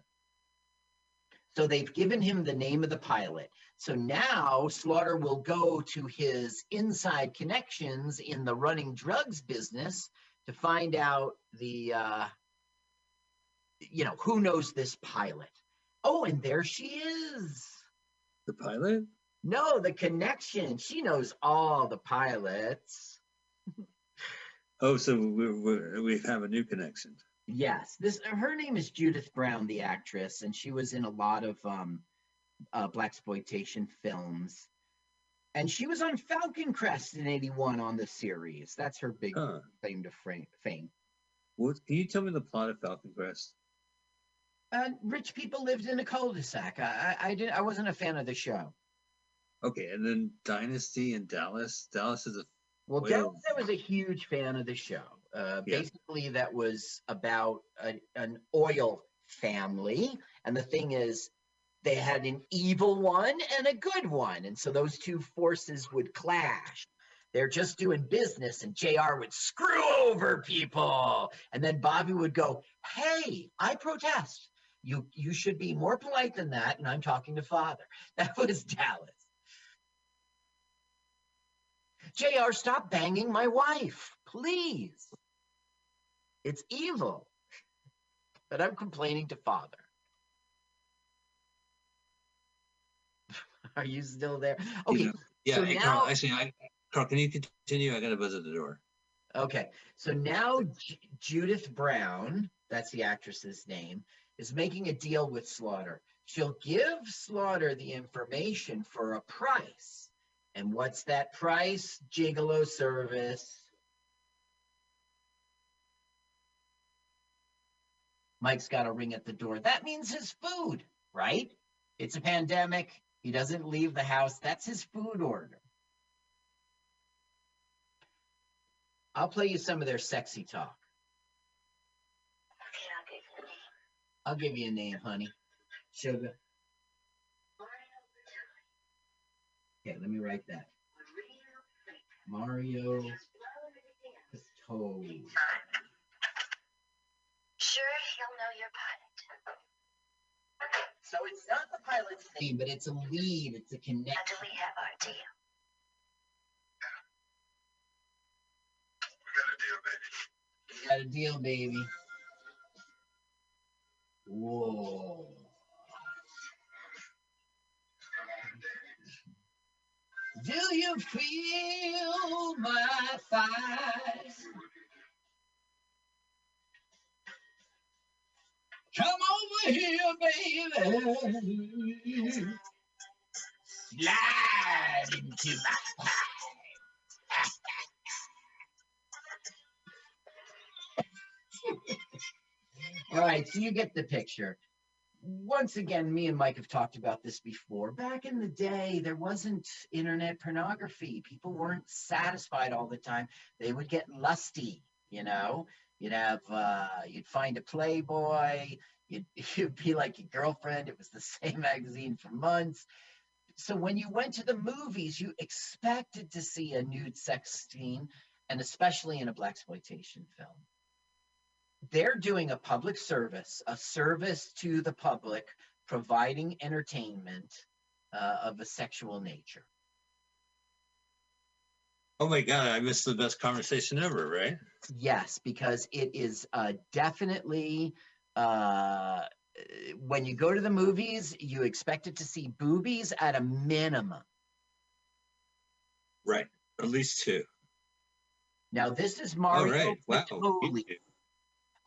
So they've given him the name of the pilot. So now Slaughter will go to his inside connections in the running drugs business to find out the, uh, you know, who knows this pilot. Oh, and there she is. The pilot? No, the connection. She knows all the pilots. Oh, so we we we have a new connection. Yes, this her name is Judith Brown, the actress, and she was in a lot of um, uh, black exploitation films. And she was on Falcon Crest in '81 on the series. That's her big Huh. claim to fame. What, can you tell me the plot of Falcon Crest? Uh, rich people lived in a cul-de-sac. I, I, I didn't. I wasn't a fan of the show. Okay, and then Dynasty in Dallas. Dallas is a Well, Dallas, I was a huge fan of the show. Uh, Yeah. Basically, that was about a, an oil family, and the thing is, they had an evil one and a good one, and so those two forces would clash. They're just doing business, and J.R. would screw over people, and then Bobby would go, "Hey, I protest. You you should be more polite than that." And I'm talking to Father. That was Dallas. JR, stop banging my wife, please. It's evil. But I'm complaining to father. Are you still there? Okay, yeah. So hey, now- Carl, actually, I, Carl, can you continue? I got to buzz at the door. okay. So now J- Judith Brown, that's the actress's name, is making a deal with Slaughter. She'll give Slaughter the information for a price. And what's that price? Gigolo service. Mike's got a ring at the door. That means his food, right? It's a pandemic. He doesn't leave the house. That's his food order. I'll play you some of their sexy talk. I'll give you a name, honey. Sugar. Okay, let me write that. Mario Patoli. Sure, he'll know your pilot. So it's not the pilot's name, but it's a lead. It's a connection. Until we have our deal. We got a deal, baby. We got a deal, baby. Whoa. Do you feel my thighs? Come over here, baby. Slide into my pie. All right, so you get the picture. Once again, me and Mike have talked about this before. Back in the day, there wasn't internet pornography. People weren't satisfied all the time. They would get lusty, you know. You'd have, uh, you'd find a Playboy. You'd, you'd be like your girlfriend. It was the same magazine for months. So when you went to the movies, you expected to see a nude sex scene, and especially in a black exploitation film they're doing a public service, a service to the public, providing entertainment uh, of a sexual nature. Oh my God, I missed the best conversation ever, right? Yes, because it is uh, definitely uh, when you go to the movies, you expected to see boobies at a minimum. Right. At least two. Now, this is All Mario right. Wow.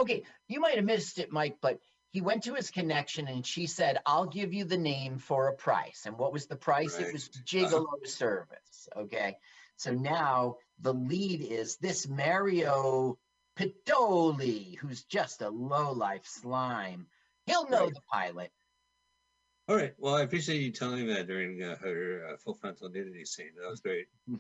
Okay, you might have missed it, Mike, but he went to his connection and she said, I'll give you the name for a price. And what was the price? It was Right. Gigolo service. Okay. So now the lead is this Mario Pitoli, who's just a low life slime. He'll know Right. the pilot. All right. Well, I appreciate you telling me that during uh, her uh, full frontal nudity scene. That was great.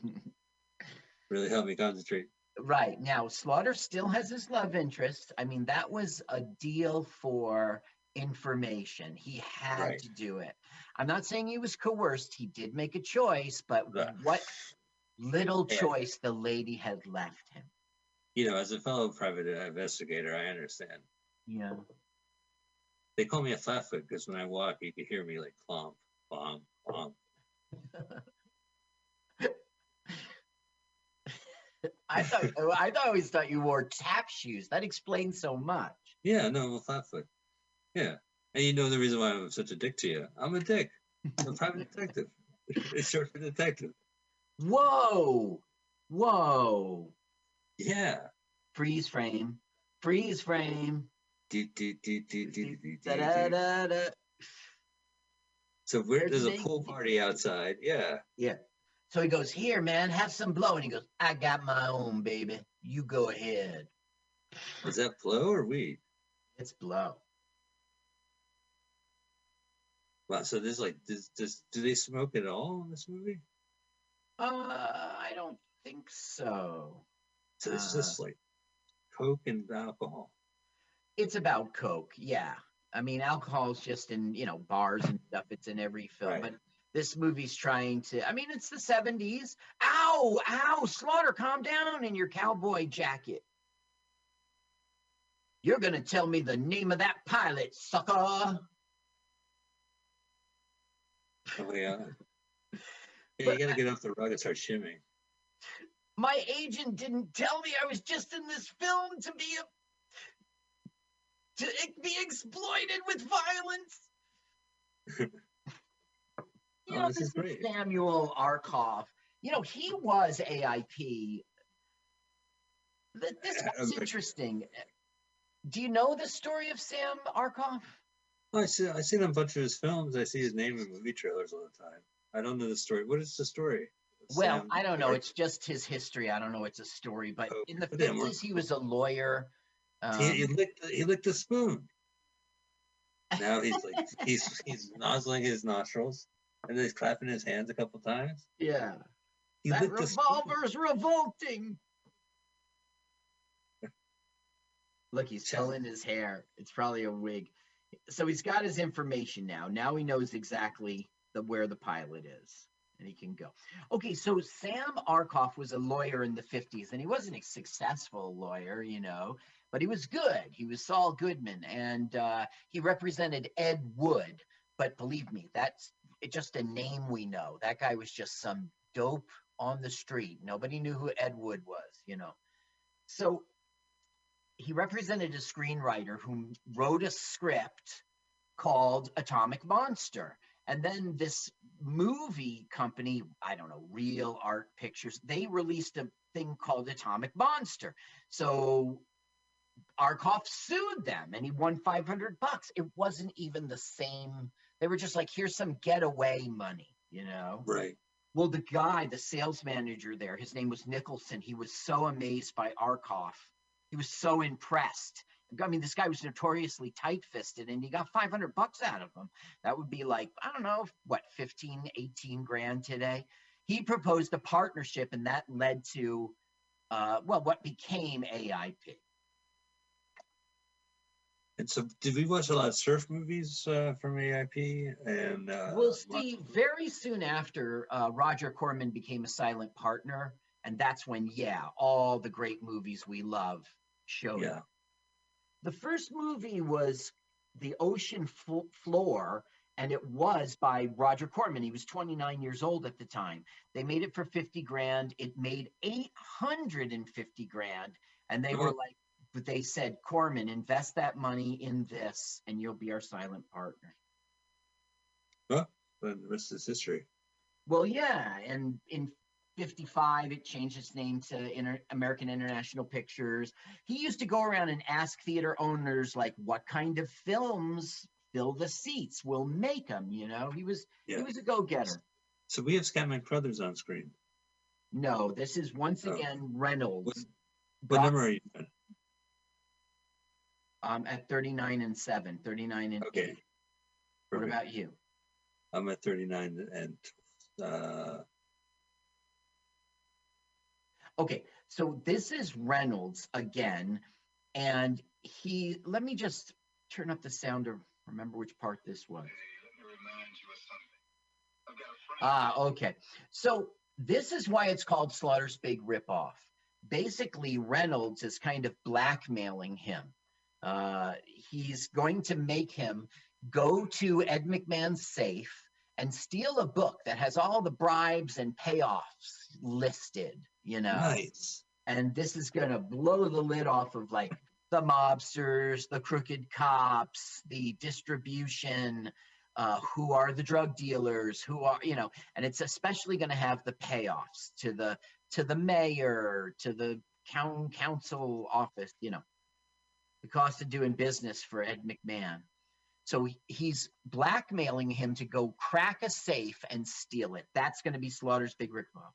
Really helped me concentrate. Right. Now, Slaughter still has his love interest. I mean, that was a deal for information. He had Right. to do it. I'm not saying he was coerced. He did make a choice, but Yeah. what little Yeah. choice the lady had left him. You know, as a fellow private investigator, I understand. Yeah. They call me a flatfoot because when I walk, you can hear me like clomp, clomp, clomp. I thought oh, I always thought you wore tap shoes. That explains so much. Yeah, no, I'm a flatfoot. Yeah. And you know the reason why I'm such a dick to you. I'm a dick. I'm a private detective. It's short for detective. Whoa. Whoa. Yeah. Freeze frame. Freeze frame. Do, do, do, do, do, do, do, do. Da-da-da-da. So we're, There's there's a pool party outside. Yeah. Yeah. So he goes, Here, man, have some blow. And he goes, I got my own, baby. You go ahead. Is that blow or weed? It's blow. Wow. So there's like, does, does, do they smoke at all in this movie? Uh, I don't think so. So it's just like Coke and alcohol. It's about Coke, yeah. I mean, alcohol's just in, you know, bars and stuff. It's in every film. Right. But this movie's trying to, I mean, it's the 70s. Ow, ow, Slaughter, calm down in your cowboy jacket. You're going to tell me the name of that pilot, sucker. Oh yeah. Yeah, you gotta get off the rug and start shimmying. My agent didn't tell me I was just in this film to be a to be exploited with violence. you Oh, know, this this is great. Samuel Arkoff. You know, he was AIP. Th- This Uh, was okay. interesting. Do you know the story of Sam Arkoff? Oh, I see. I seen a bunch of his films. I see his name in movie trailers all the time. I don't know the story. What is the story? Well, Sam I don't know. Ar- It's just his history. I don't know. It's a story, but Oh, in the but fifties, he was a lawyer. Um, he, he licked. The, he licked the spoon. Now he's like he's he's nozzling his nostrils and then he's clapping his hands a couple times. yeah, He that the revolver's revolting. Look, he's Tell- pulling his hair. It's probably a wig. So he's got his information now. Now he knows exactly the where the pilot is, and he can go. Okay, so Sam Arkoff was a lawyer in the fifties, and he wasn't a successful lawyer, you know, but he was good. He was Saul Goodman, and uh, he represented Ed Wood. But believe me, that's just a name we know. That guy was just some dope on the street. Nobody knew who Ed Wood was, you know. So he represented a screenwriter who wrote a script called Atomic Monster. And then this movie company, I don't know, Real Art Pictures, they released a thing called Atomic Monster. So Arkoff sued them and he won 500 bucks. It wasn't even the same. They were just like, here's some getaway money, you know? Right. Well, the guy, the sales manager there, his name was Nicholson. He was so amazed by Arkoff. He was so impressed. I mean, this guy was notoriously tight-fisted and he got 500 bucks out of him. That would be like, I don't know, what, 15, 18 grand today. He proposed a partnership and that led to, uh, well, what became AIP. And so, did we watch a lot of surf movies uh, from AIP? And uh, well, Steve, very soon after, uh, Roger Corman became a silent partner. And that's when, yeah, all the great movies we love showed Yeah. up. The first movie was The Ocean Fl- Floor, and it was by Roger Corman. He was 29 years old at the time. They made it for 50 grand. It made 850 grand. And they were Oh. like, but they said, Corman, invest that money in this, and you'll be our silent partner. but the rest is history. Well, yeah, and in 55 it changed its name to Inter- American International Pictures. He used to go around and ask theater owners like what kind of films fill the seats, we'll make them, you know. He was Yeah. he was a go-getter. So we have Scatman Crothers on screen. No, this is once Oh. again Reynolds What Brought- number are you in? um, at 39 and 7, 39 and Okay. 8. What about you? I'm at 39 and uh, Okay, so this is Reynolds again, and he. Let me just turn up the sound to remember which part this was. Ah, okay. So this is why it's called Slaughter's Big Ripoff. Basically, Reynolds is kind of blackmailing him. Uh, he's going to make him go to Ed McMahon's safe and steal a book that has all the bribes and payoffs listed, you know nice. and this is going to blow the lid off of like the mobsters, the crooked cops, the distribution, uh, who are the drug dealers, who are you know, and it's especially going to have the payoffs to the to the mayor, to the town council office, you know. the cost of doing business for Ed McMahon. So he's blackmailing him to go crack a safe and steal it. That's going to be Slaughter's big ripoff.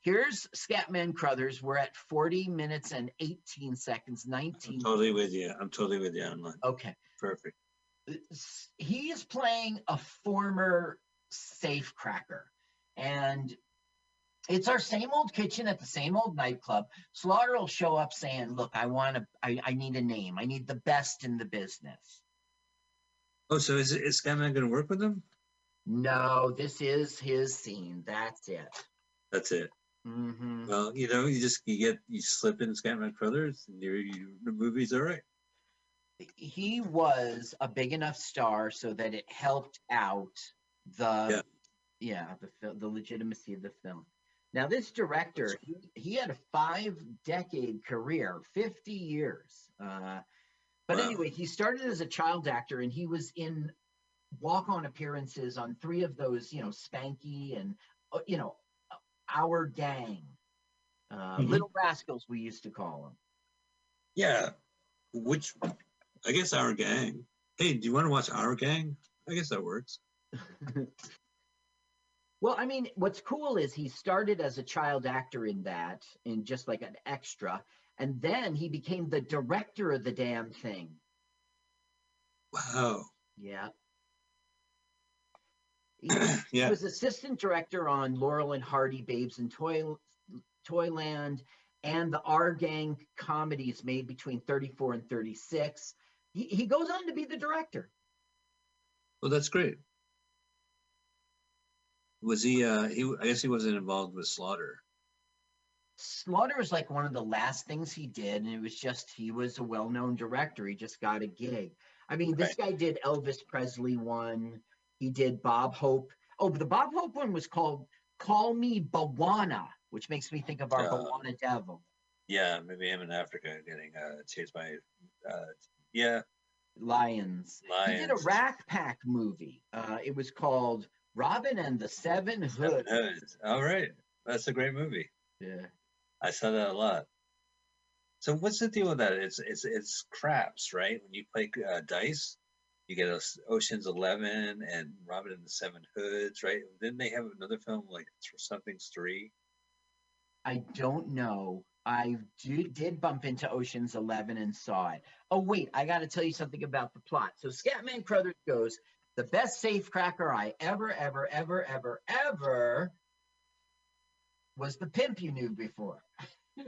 Here's Scatman Crothers. We're at 40 minutes and 18 seconds, I'm 19. totally with you. I'm totally with you on that. Okay. Perfect. he is playing a former safe cracker and it's our same old kitchen at the same old nightclub slaughter will show up saying look i want to I, I need a name i need the best in the business Oh, so is, is Scatman going to work with them? no this is his scene that's it That's it. hmm Well, you know, you just you get you slip in Scatman Crothers, and your the movie's all right. he was a big enough star so that it helped out the yeah, the fil- the legitimacy of the film. Now this director, he, he had a five decade career, 50 years. Uh, but Wow. anyway, he started as a child actor and he was in walk on appearances on three of those, you know, Spanky and uh, you know, Our Gang. Uh, Mhm. Little Rascals, we used to call them. Yeah. Which, I guess our gang. Hey, do you want to watch our gang? I guess that works. Well, I mean, what's cool is he started as a child actor in that, in just like an extra, and then he became the director of the damn thing. Wow. Yeah. He, he Yeah. was assistant director on Laurel and Hardy, Babes in Toy, Toyland, and the Our Gang comedies made between 34 and 36. He, he goes on to be the director. Well, that's great. Was he? uh He. I guess he wasn't involved with Slaughter. Slaughter was like one of the last things he did, and it was just he was a well-known director. He just got a gig. I mean, this guy did Elvis Presley one. He did Bob Hope. Oh, but the Bob Hope one was called "Call Me Bwana," which makes me think of our Yeah. Bwana Devil. Yeah, maybe him in Africa getting uh chased by. uh Yeah, Lions. lions. He did a. Rat Pack movie. Uh, it was called Robin and the Seven Seven Hoods. Hoods. All right, that's a great movie. Yeah. I saw that a lot. So what's the deal with that? It's it's it's craps, right? When you play uh, dice, you get Oce- Ocean's Eleven and Robin and the Seven Hoods, right? Didn't they have another film like Th- Something's Three? I don't know. I do, did bump into Ocean's Eleven and saw it. Oh wait, I got to tell you something about the plot. So Scatman Crothers goes, the best safe cracker I ever, ever, ever, ever, ever was the pimp you knew before.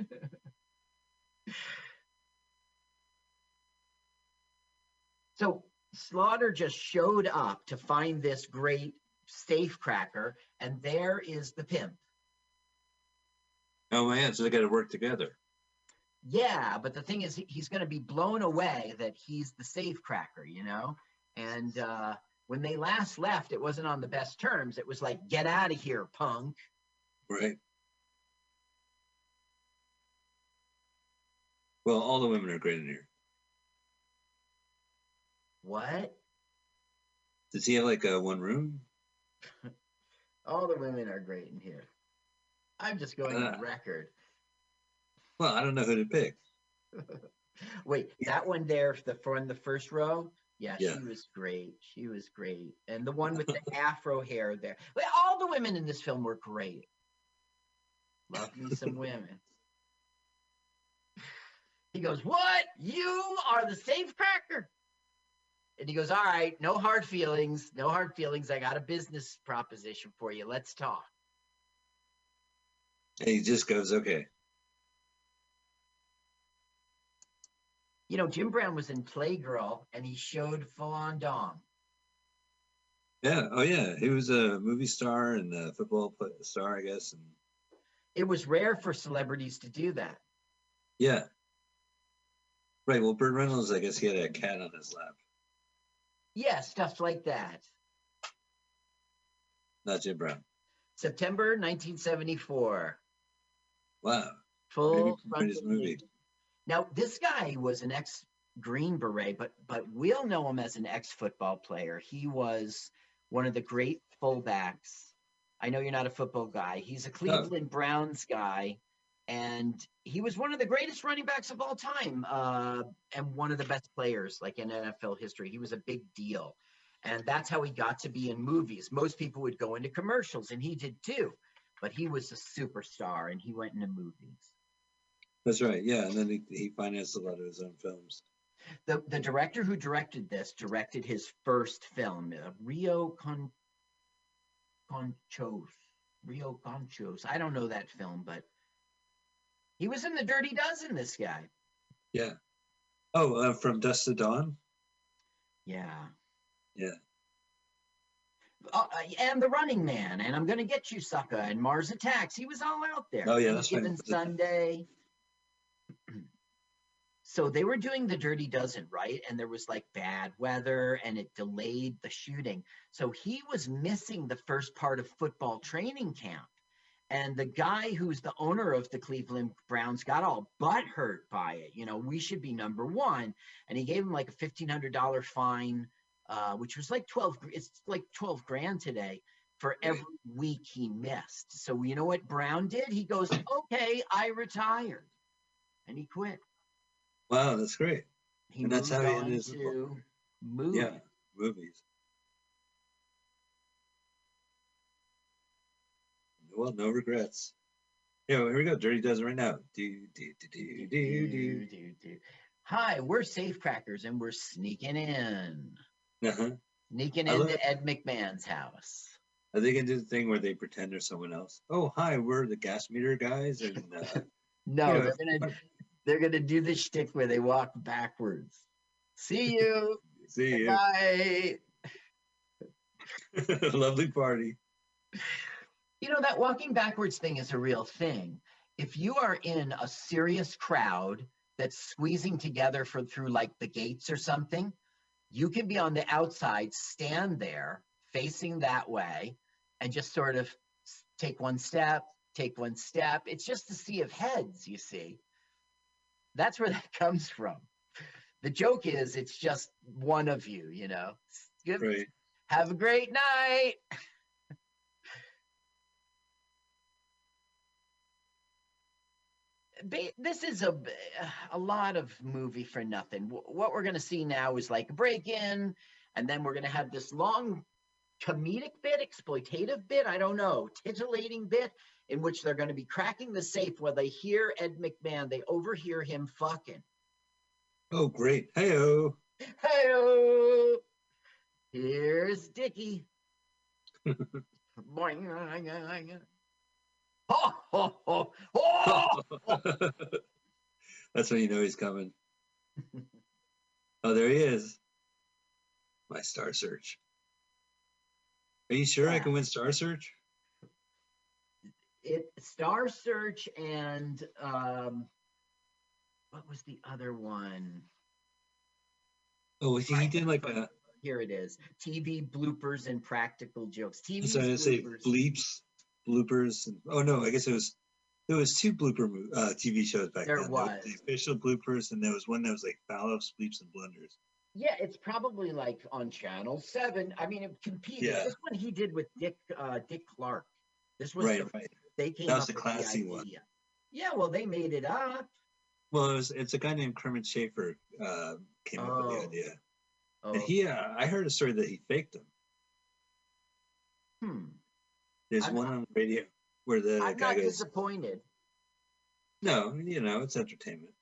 so Slaughter just showed up to find this great safecracker, and there is the pimp. Oh man, so they got to work together. Yeah, but the thing is, he's going to be blown away that he's the safecracker, you know? And uh, when they last left, it wasn't on the best terms. It was like, get out of here, punk. Right. Well, all the women are great in here. What? Does he have like a one room? All the women are great in here. I'm just going Uh. on record. Well, I don't know who to pick. Wait, that one there, the from the first row. Yeah, Yeah. she was great. She was great. And the one with the afro hair there. All the women in this film were great. Love me some women. He goes, What? You are the safecracker? And he goes, All right, no hard feelings. No hard feelings. I got a business proposition for you. Let's talk. And he just goes, okay. You know, Jim Brown was in Playgirl and he showed full on dong. Yeah. Oh, yeah. He was a movie star and a football star, I guess. And It was rare for celebrities to do that. yeah. Right. Well, Burt Reynolds, I guess he had a cat on his lap. Yeah, stuff like that. Not Jim Brown. September 1974. Wow. Full greatest movie. Now, this guy was an ex Green Beret, but but we'll know him as an ex football player. He was one of the great fullbacks. I know you're not a football guy. He's a Cleveland Browns guy. And he was one of the greatest running backs of all time, uh, and one of the best players like in NFL history. He was a big deal, and that's how he got to be in movies. Most people would go into commercials, and he did too, but he was a superstar, and he went into movies. That's right. Yeah, and then he, he financed a lot of his own films. The the director who directed this directed his first film, uh, Rio Con Conchos. Rio Conchos. I don't know that film, but he was in the Dirty Dozen. This guy. Yeah. Oh, uh, from Dusk to Dawn. Yeah. Yeah. Uh, uh, and the Running Man, and I'm gonna get you, sucker, and Mars Attacks. He was all out there. Oh, yeah, that's right. Given Sunday. so they were doing the Dirty Dozen, right? And there was like bad weather, and it delayed the shooting. So he was missing the first part of football training camp. And the guy who's the owner of the Cleveland Browns got all butt hurt by it. You know, we should be number one. And he gave him like a $1,500 fine uh, which was like 12 it's like 12 grand today for every week he missed so you know what brown did he goes okay i retired and he quit Wow, that's great. he And that's moved how he ended his- to movie Yeah, movies. Well, no regrets. Yeah, well, here we go. Dirty Dozen right now. Do do do do do do. do, do. hi we're safecrackers and we're sneaking in Uh-huh. sneaking into love- ed mcmahon's house Are they gonna do the thing where they pretend they're someone else? Oh, hi, we're the gas meter guys, and uh, no Yeah. they're gonna they're gonna do the shtick where they walk backwards see you see you. bye Lovely party. You know, that walking backwards thing is a real thing. If you are in a serious crowd that's squeezing together for through like the gates or something, you can be on the outside, stand there facing that way, and just sort of take one step, take one step. It's just a sea of heads, you see. That's where that comes from. The joke is it's just one of you, you know. Have a great night. this is a a lot of movie for nothing. What we're going to see now is like a break in, and then we're going to have this long comedic bit, exploitative bit, I don't know, titillating bit in which they're going to be cracking the safe where they hear Ed McMahon, they overhear him fucking. Oh, great. Heyo. Hey, here's Dickie. Boing, boing. Oh, Ho, ho, ho, ho. That's when you know he's coming. Oh, there he is. My Star Search. Are you sure I can win Star Search? It Star Search and um, what was the other one? Oh, he, he did like a. Here it is: TV bloopers and practical jokes. TV I'm say bloopers. bleeps, bloopers. And, oh no, I guess it was. There was two blooper uh, TV shows back There then. was. the official bloopers, and there was one that was like foul ups, bleeps, and blunders. Yeah, it's probably like on Channel Seven. I mean, it competed. Yeah. This one he did with Dick uh, Dick Clark. This was Right, the- right. they came That was the classy idea. one. Yeah, well, they made it up. Well, it was, it's a guy named Kermit Schafer uh, came up with Oh. the idea, Oh, and he. Uh, I heard a story that he faked them. hmm. There's I'm one on the radio where the I'm guy not goes, disappointed. "No, you know, it's entertainment."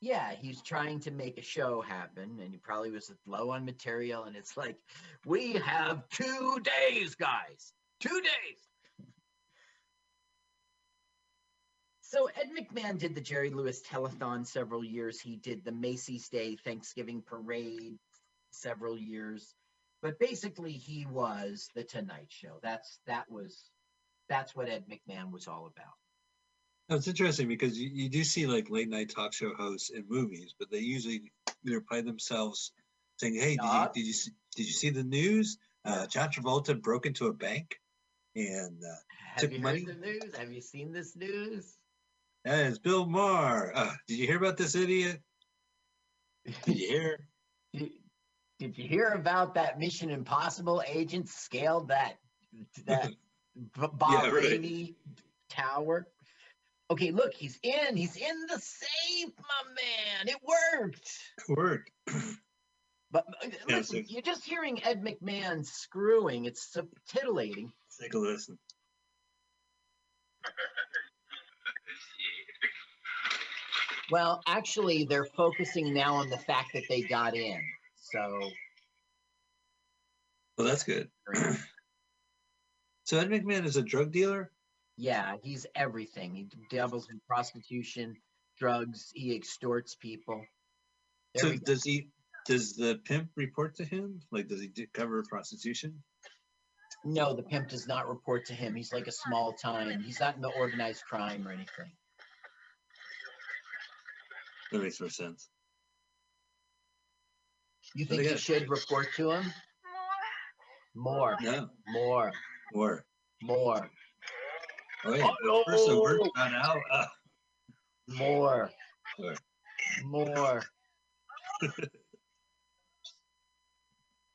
Yeah, he's trying to make a show happen, and he probably was low on material. And it's like, we have two days, guys, two days. So Ed McMahon did the Jerry Lewis telethon several years. He did the Macy's Day Thanksgiving Parade several years. But basically, he was the Tonight Show. That's that was that's what Ed McMahon was all about. No, it's interesting because you, you do see like late night talk show hosts in movies, but they usually either play themselves saying, "Hey, did you did you see, did you see the news? Uh, John Travolta broke into a bank, and uh, Have Took you money? heard the news? Have you seen this news? yeah, it's Bill Maher. Uh, did you hear about this idiot? Did you hear? Did, did you hear about that Mission Impossible agent scaled that that B- Yeah, right. Tower? Okay, look, he's in. He's in the safe, my man. It worked. It worked. But uh, Yeah, listen, so- you're just hearing Ed McMahon screwing. It's so titillating. Let's take a listen. Well, actually, they're focusing now on the fact that they got in. So, Well, that's good. so Ed McMahon is a drug dealer. yeah, he's everything. He dabbles in prostitution, drugs. He extorts people. There So does he? Does the pimp report to him? Like, does he cover prostitution? No, the pimp does not report to him. He's like a small time. He's not in the organized crime or anything. That makes more sense. You think you should report to him? More, No, more, more. more, Oh yeah. First, the word got out. Uh, more, Sure. more.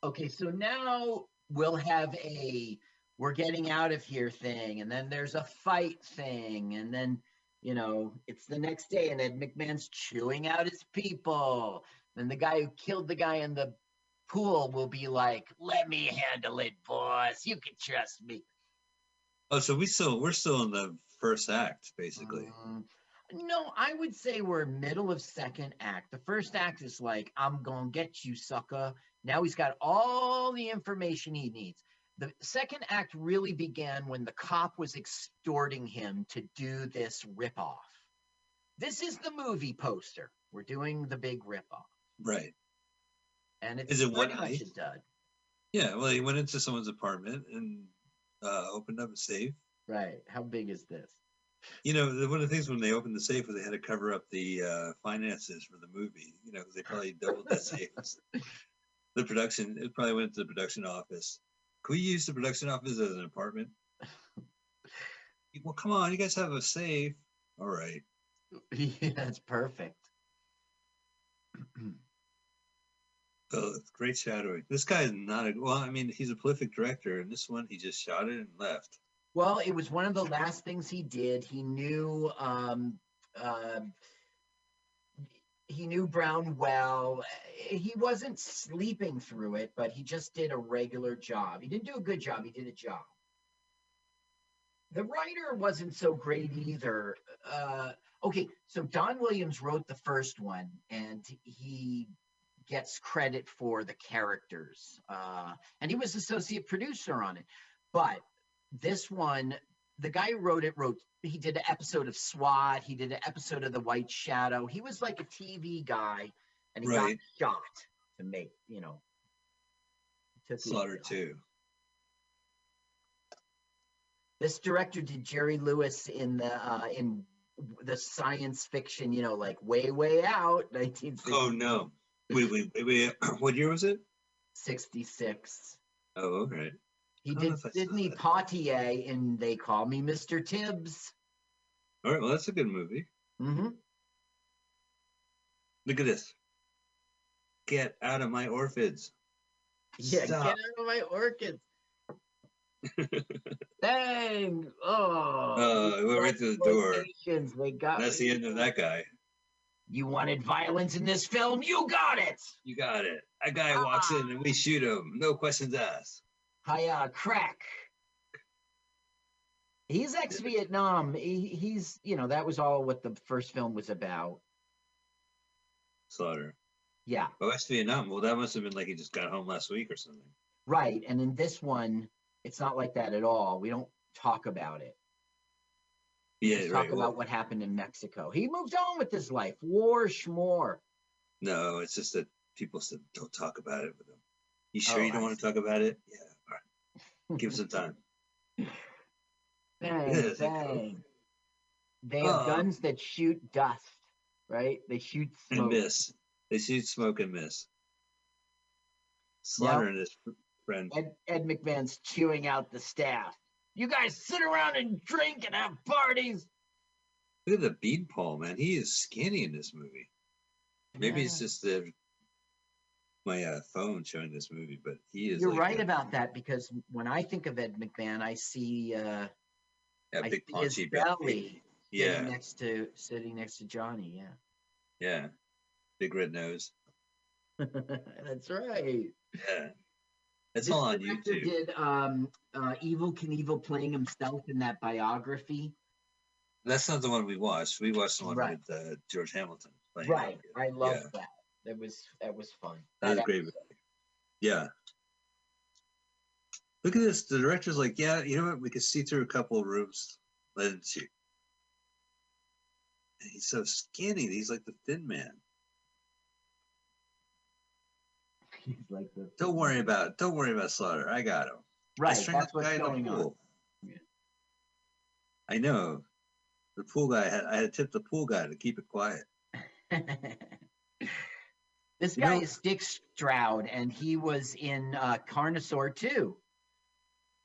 okay, so now we'll have a we're getting out of here thing, and then there's a fight thing, and then you know it's the next day, and Ed McMahon's chewing out his people. Then the guy who killed the guy in the pool will be like, "Let me handle it, boss. You can trust me." oh, so we still we're still in the first act, basically. Mm, no, I would say we're middle of second act. The first act is like, I'm gonna get you, sucker. Now he's got all the information he needs. The second act really began when the cop was extorting him to do this ripoff. This is the movie poster. We're doing the big ripoff. Right. And it's Is it one night? a. Yeah. Well, he went into someone's apartment and uh, opened up a safe. Right. How big is this? You know, the- one of the things when they opened the safe was they had to cover up the uh, finances for the movie. You know, they probably doubled that safe. The production, it probably went to the production office. Can we use the production office as an apartment? Well, come on, you guys have a safe. All right. yeah, that's perfect. Oh, great shadowing. This guy is not a well. I mean, he's a prolific director, and this one he just shot it and left. Well, it was one of the last things he did. He knew um, uh, he knew Brown well. He wasn't sleeping through it, but he just did a regular job. He didn't do a good job. He did a job. The writer wasn't so great either. Uh, okay, so Don Williams wrote the first one, and he gets credit for the characters, uh, and he was associate producer on it. But this one, the guy who wrote it wrote. He did an episode of SWAT. He did an episode of The White Shadow. He was like a TV guy, and he Right. got shot to make you know. his Slaughter deal. two. This director did Jerry Lewis in the uh, in the science fiction, you know, like way way out, 1966. Oh no! Wait, wait, wait, wait. What year was it? 66. Oh, okay. He did know if I saw Sidney. Poitier in They Call Me Mr. Tibbs. All right. Well, that's a good movie. hmm Look at this. Get out of my orphids. Yeah, Stop. get out of my orchids. Dang! Oh, Uh, it went right through the door. They got That's the end of that guy. You wanted violence in this film? You got it. You got it. A guy ah. walks in and we shoot him. No questions asked. Hiya, crack. He's ex-Vietnam. He, he's, you know, that was all what the first film was about. Slaughter. Yeah, Oh, West Vietnam. Well, that must have been like he just got home last week or something. right. And in this one, it's not like that at all. We don't talk about it. Yeah, Let's right. talk well, about what happened in Mexico. He moved on with his life. War, schmore. no, it's just that people said don't talk about it with him. You sure Oh, you don't I want to talk about it? Yeah. All right. Give some time. Bang, Yes, bang. They have Uh, guns that shoot dust, right? They shoot smoke. and miss. They shoot smoke and miss. Slaughter and his fr- friend. Ed, Ed McMahon's chewing out the staff. You guys sit around and drink and have parties. Look at the bead Paul, man. He is skinny in this movie. Maybe it's just the my uh, phone showing this movie, but he is. You're like right a, about that because when I think of Ed McMahon, I see uh, a I big see his belly. Yeah, Sitting next to sitting next to Johnny. Yeah. yeah. Big red nose. That's right. Yeah. It's all on director YouTube. Did um, uh, Evel Knievel playing himself in that biography? That's not the one we watched. We watched the one Right. with uh, George Hamilton. playing Right. it. I love Yeah. that. That was that was fun. That was a That- great. Yeah. Look at this. The director's like, yeah, you know what? We could see through a couple of rooms. Let it shoot. And he's so skinny. He's like the thin man. Like Don't worry about Don't worry about Slaughter. I got him. Right. That's what's guy in the going on. Yeah. I know. The pool guy had I had tipped the pool guy to keep it quiet. this You guy know- is Dick Stroud, and he was in uh, Carnosaur too.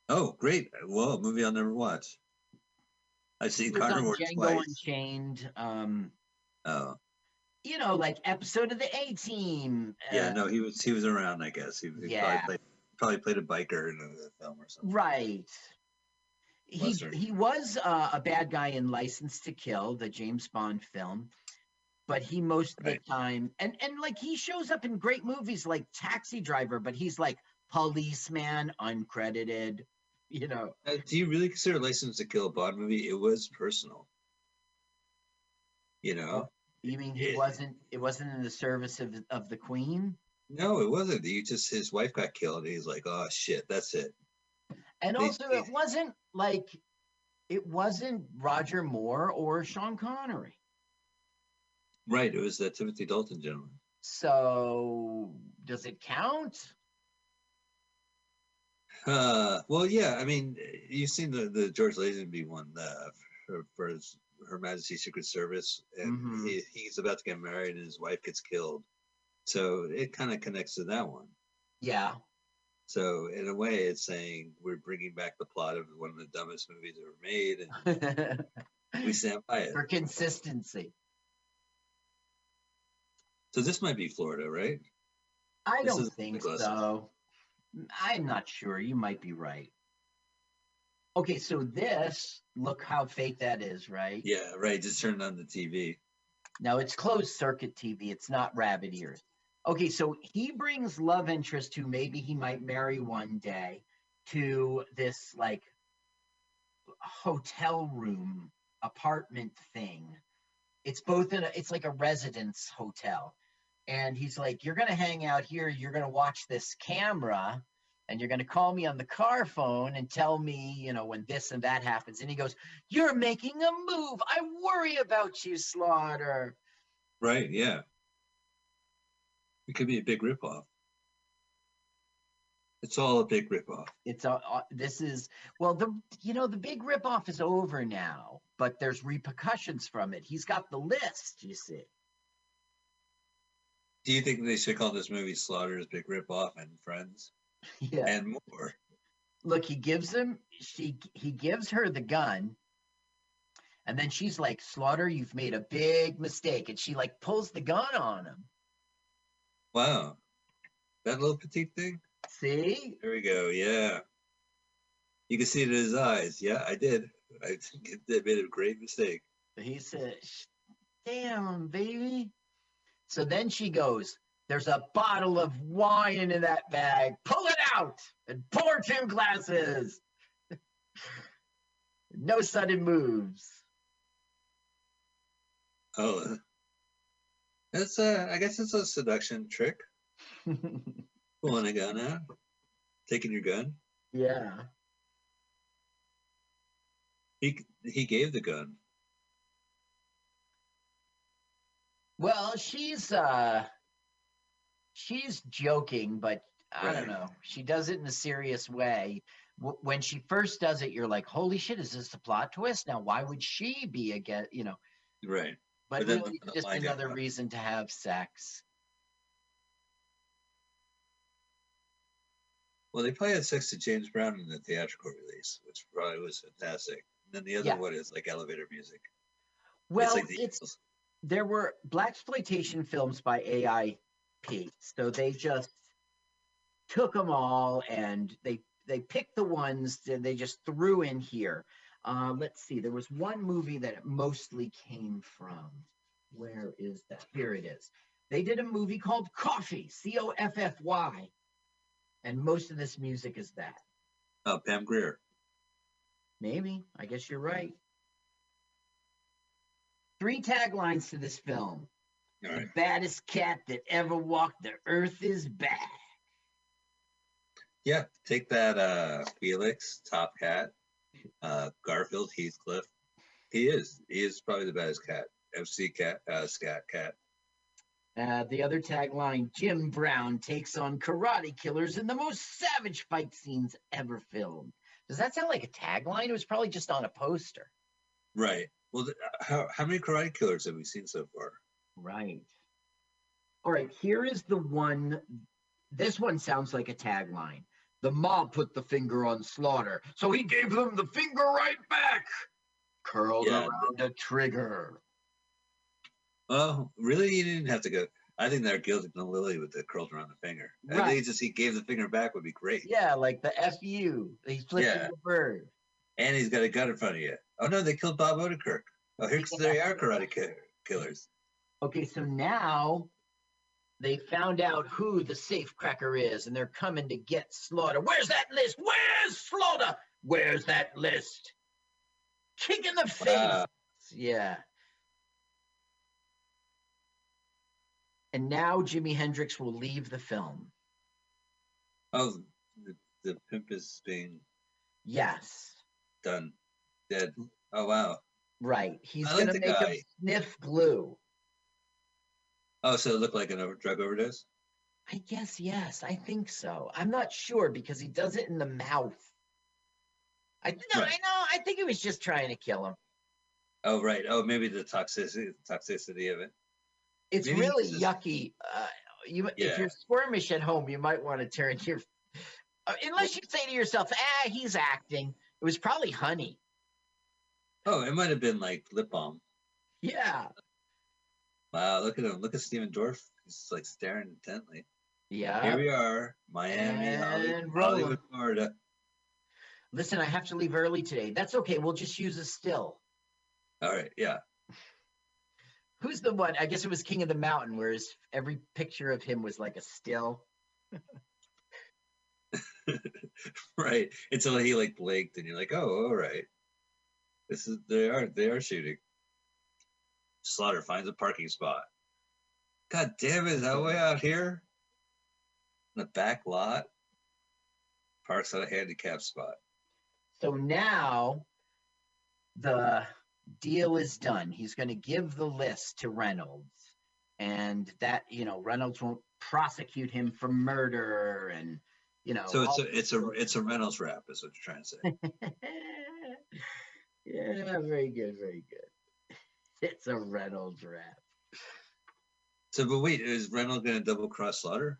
Oh, great. Well, a movie I'll never watch. I've seen on Carnivore Django twice. Unchained. Um, Oh, you know, like episode of the A Team. yeah, uh, no, he was he was around, I guess. He, he Yeah. probably played probably played a biker in a film or something. Right. He he was uh, a bad guy in License to Kill, the James Bond film, but he most of the time and and like he shows up in great movies like Taxi Driver, but he's like policeman, uncredited. You know, Uh, do you really consider License to Kill a Bond movie? It was personal. You know? You mean he Yeah. wasn't? It wasn't in the service of of the Queen. No, it wasn't. He just his wife got killed. And he's like, oh shit, that's it. And They- also, it wasn't like it wasn't Roger Moore or Sean Connery. Right. It was that Timothy Dalton gentleman. So does it count? Uh, well, yeah. I mean, you've seen the the George Lazenby one uh, for, for his, Her Majesty's Secret Service, and Mhm. he, he's about to get married, and his wife gets killed. So it kind of connects to that one. Yeah. So in a way, it's saying we're bringing back the plot of one of the dumbest movies ever made, and we stand by it. For consistency. So this might be Florida, right? I This don't think so. I'm not sure. You might be right. Okay, so this, look how fake that is, right? Yeah, right. Just turned on the TV. Now it's closed circuit TV. It's not rabbit ears. Okay, so he brings love interest who maybe he might marry one day to this like hotel room apartment thing. It's both in a, it's like a residence hotel. And he's like, You're gonna hang out here, you're gonna watch this camera, and you're gonna call me on the car phone and tell me, you know, when this and that happens. And he goes, You're making a move. I worry about you, Slaughter. Right. Yeah. It could be a big ripoff. It's all a big ripoff. it's a, uh, this is well the you know the big ripoff is over now but there's repercussions from it he's got the list you see Do you think they should call this movie Slaughter's Big Ripoff and Friends yeah and more? look he gives him she he gives her the gun and then she's like slaughter you've made a big mistake and she like pulls the gun on him Wow. That little petite thing? see There we go. Yeah. You can see it in his eyes. Yeah, I did. I think made a great mistake. he said damn baby so then she goes there's a bottle of wine in that bag pull it out and pour two glasses no sudden moves Oh, that's a. I guess it's a seduction trick. Pulling a gun out, taking your gun. yeah He he gave the gun. well she's uh she's joking but i Right. don't know she does it in a serious way W- when she first does it you're like holy shit is this a plot twist now why would she be again you know Right. but, But then really the- the just another reason to have sex Well, they probably had sex to James Brown in the theatrical release, which probably was fantastic. And then the other Yeah. one is like elevator music. well it's like the it's there were black exploitation films by So they just took them all and they they picked the ones that they just threw in here. Uh, let's see. There was one movie that it mostly came from. Where is that? Here it is. They did a movie called Coffy, C O F F Y. And most of this music is that. Oh, Pam Grier. Maybe. I guess you're right. Three taglines to this film. All The baddest cat that ever walked the earth is back. Yeah, take that uh Felix, Top Cat, uh Garfield, Heathcliff. He is. He is probably the baddest cat. FC cat, uh scat cat. Uh, the other tagline Jim Brown takes on karate killers in the most savage fight scenes ever filmed. Does that sound like a tagline? It was probably just on a poster. Right. Well, th- uh, how how many karate killers have we seen so far? Right. All right, here is the one. This one sounds like a tagline. The mob put the finger on Slaughter, so he gave them the finger right back. Curled Yeah. around a trigger. Oh, really? You didn't have to go. I think they're guilty than Lily with the curled around the finger. I Right. think just he gave the finger back would be great. Yeah, like the FU. He's flipping Yeah. the bird. And he's got a gun in front of you. Oh no, they killed Bob Odenkirk. Oh, here they are, karate killers. Okay, so now they found out who the safecracker is, and they're coming to get Slaughter. Where's that list? Where's Slaughter? Where's that list? Kick in the face. Wow. Yeah. And now Jimi Hendrix will leave the film. Oh, the, the pimp is being Yes, done, dead. Oh wow. right. He's like gonna the make him sniff glue. Oh, so it looked like a over- drug overdose. I guess yes. I think so. I'm not sure because he does it in the mouth. I no, Right. I know. I think he was just trying to kill him. Oh right. Oh, maybe the toxicity toxicity of it. It's Maybe really this is- yucky. Uh, you, if you're squirmish at home, you might want to turn your. Uh, unless you say to yourself, "Ah, he's acting." It was probably honey. Oh, it might have been like lip balm. Yeah, Wow, look at him. Look at Steven Dorff. He's like staring intently. Yeah. Here we are, Miami, Hollywood, And. Hollywood, Florida. Listen, I have to leave early today. That's okay. We'll just use a still. All right, yeah. Who's the one? I guess it was King of the Mountain, where his, every picture of him was like a still. right. Until he like blinked and you're like, oh, all right. This is they are they are shooting. Slaughter finds a parking spot. God damn it, is that way out here? In the back lot. Parks on a handicap spot. So now the deal is done. He's going to give the list to Reynolds. And that, you know, Reynolds won't prosecute him for murder and, you know. So it's a it's a it's a Reynolds rap, is what you're trying to say. yeah, very good, very good. It's a Reynolds rap. So but wait, is Reynolds gonna double cross Slaughter?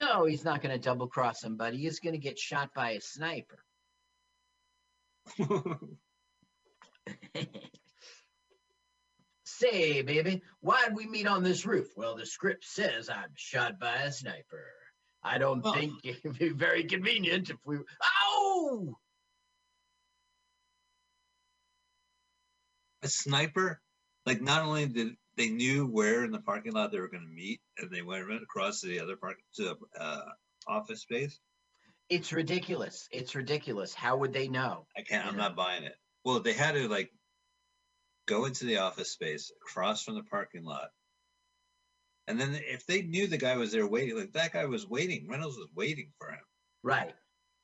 No, he's not going to double cross him, but he is going to get shot by a sniper. Say, baby, why'd we meet on this roof? Well, the script says I'm shot by a sniper. I don't Well- think it'd be very convenient if we. Ow! A sniper like not only did they knew where in the parking lot they were going to meet and they went right across to the other park to uh, office space It's ridiculous. It's ridiculous. How would they know? i can't i'm not buying it well they had to like go into the office space across from the parking lot and then if they knew the guy was there waiting like that guy was waiting reynolds was waiting for him Right.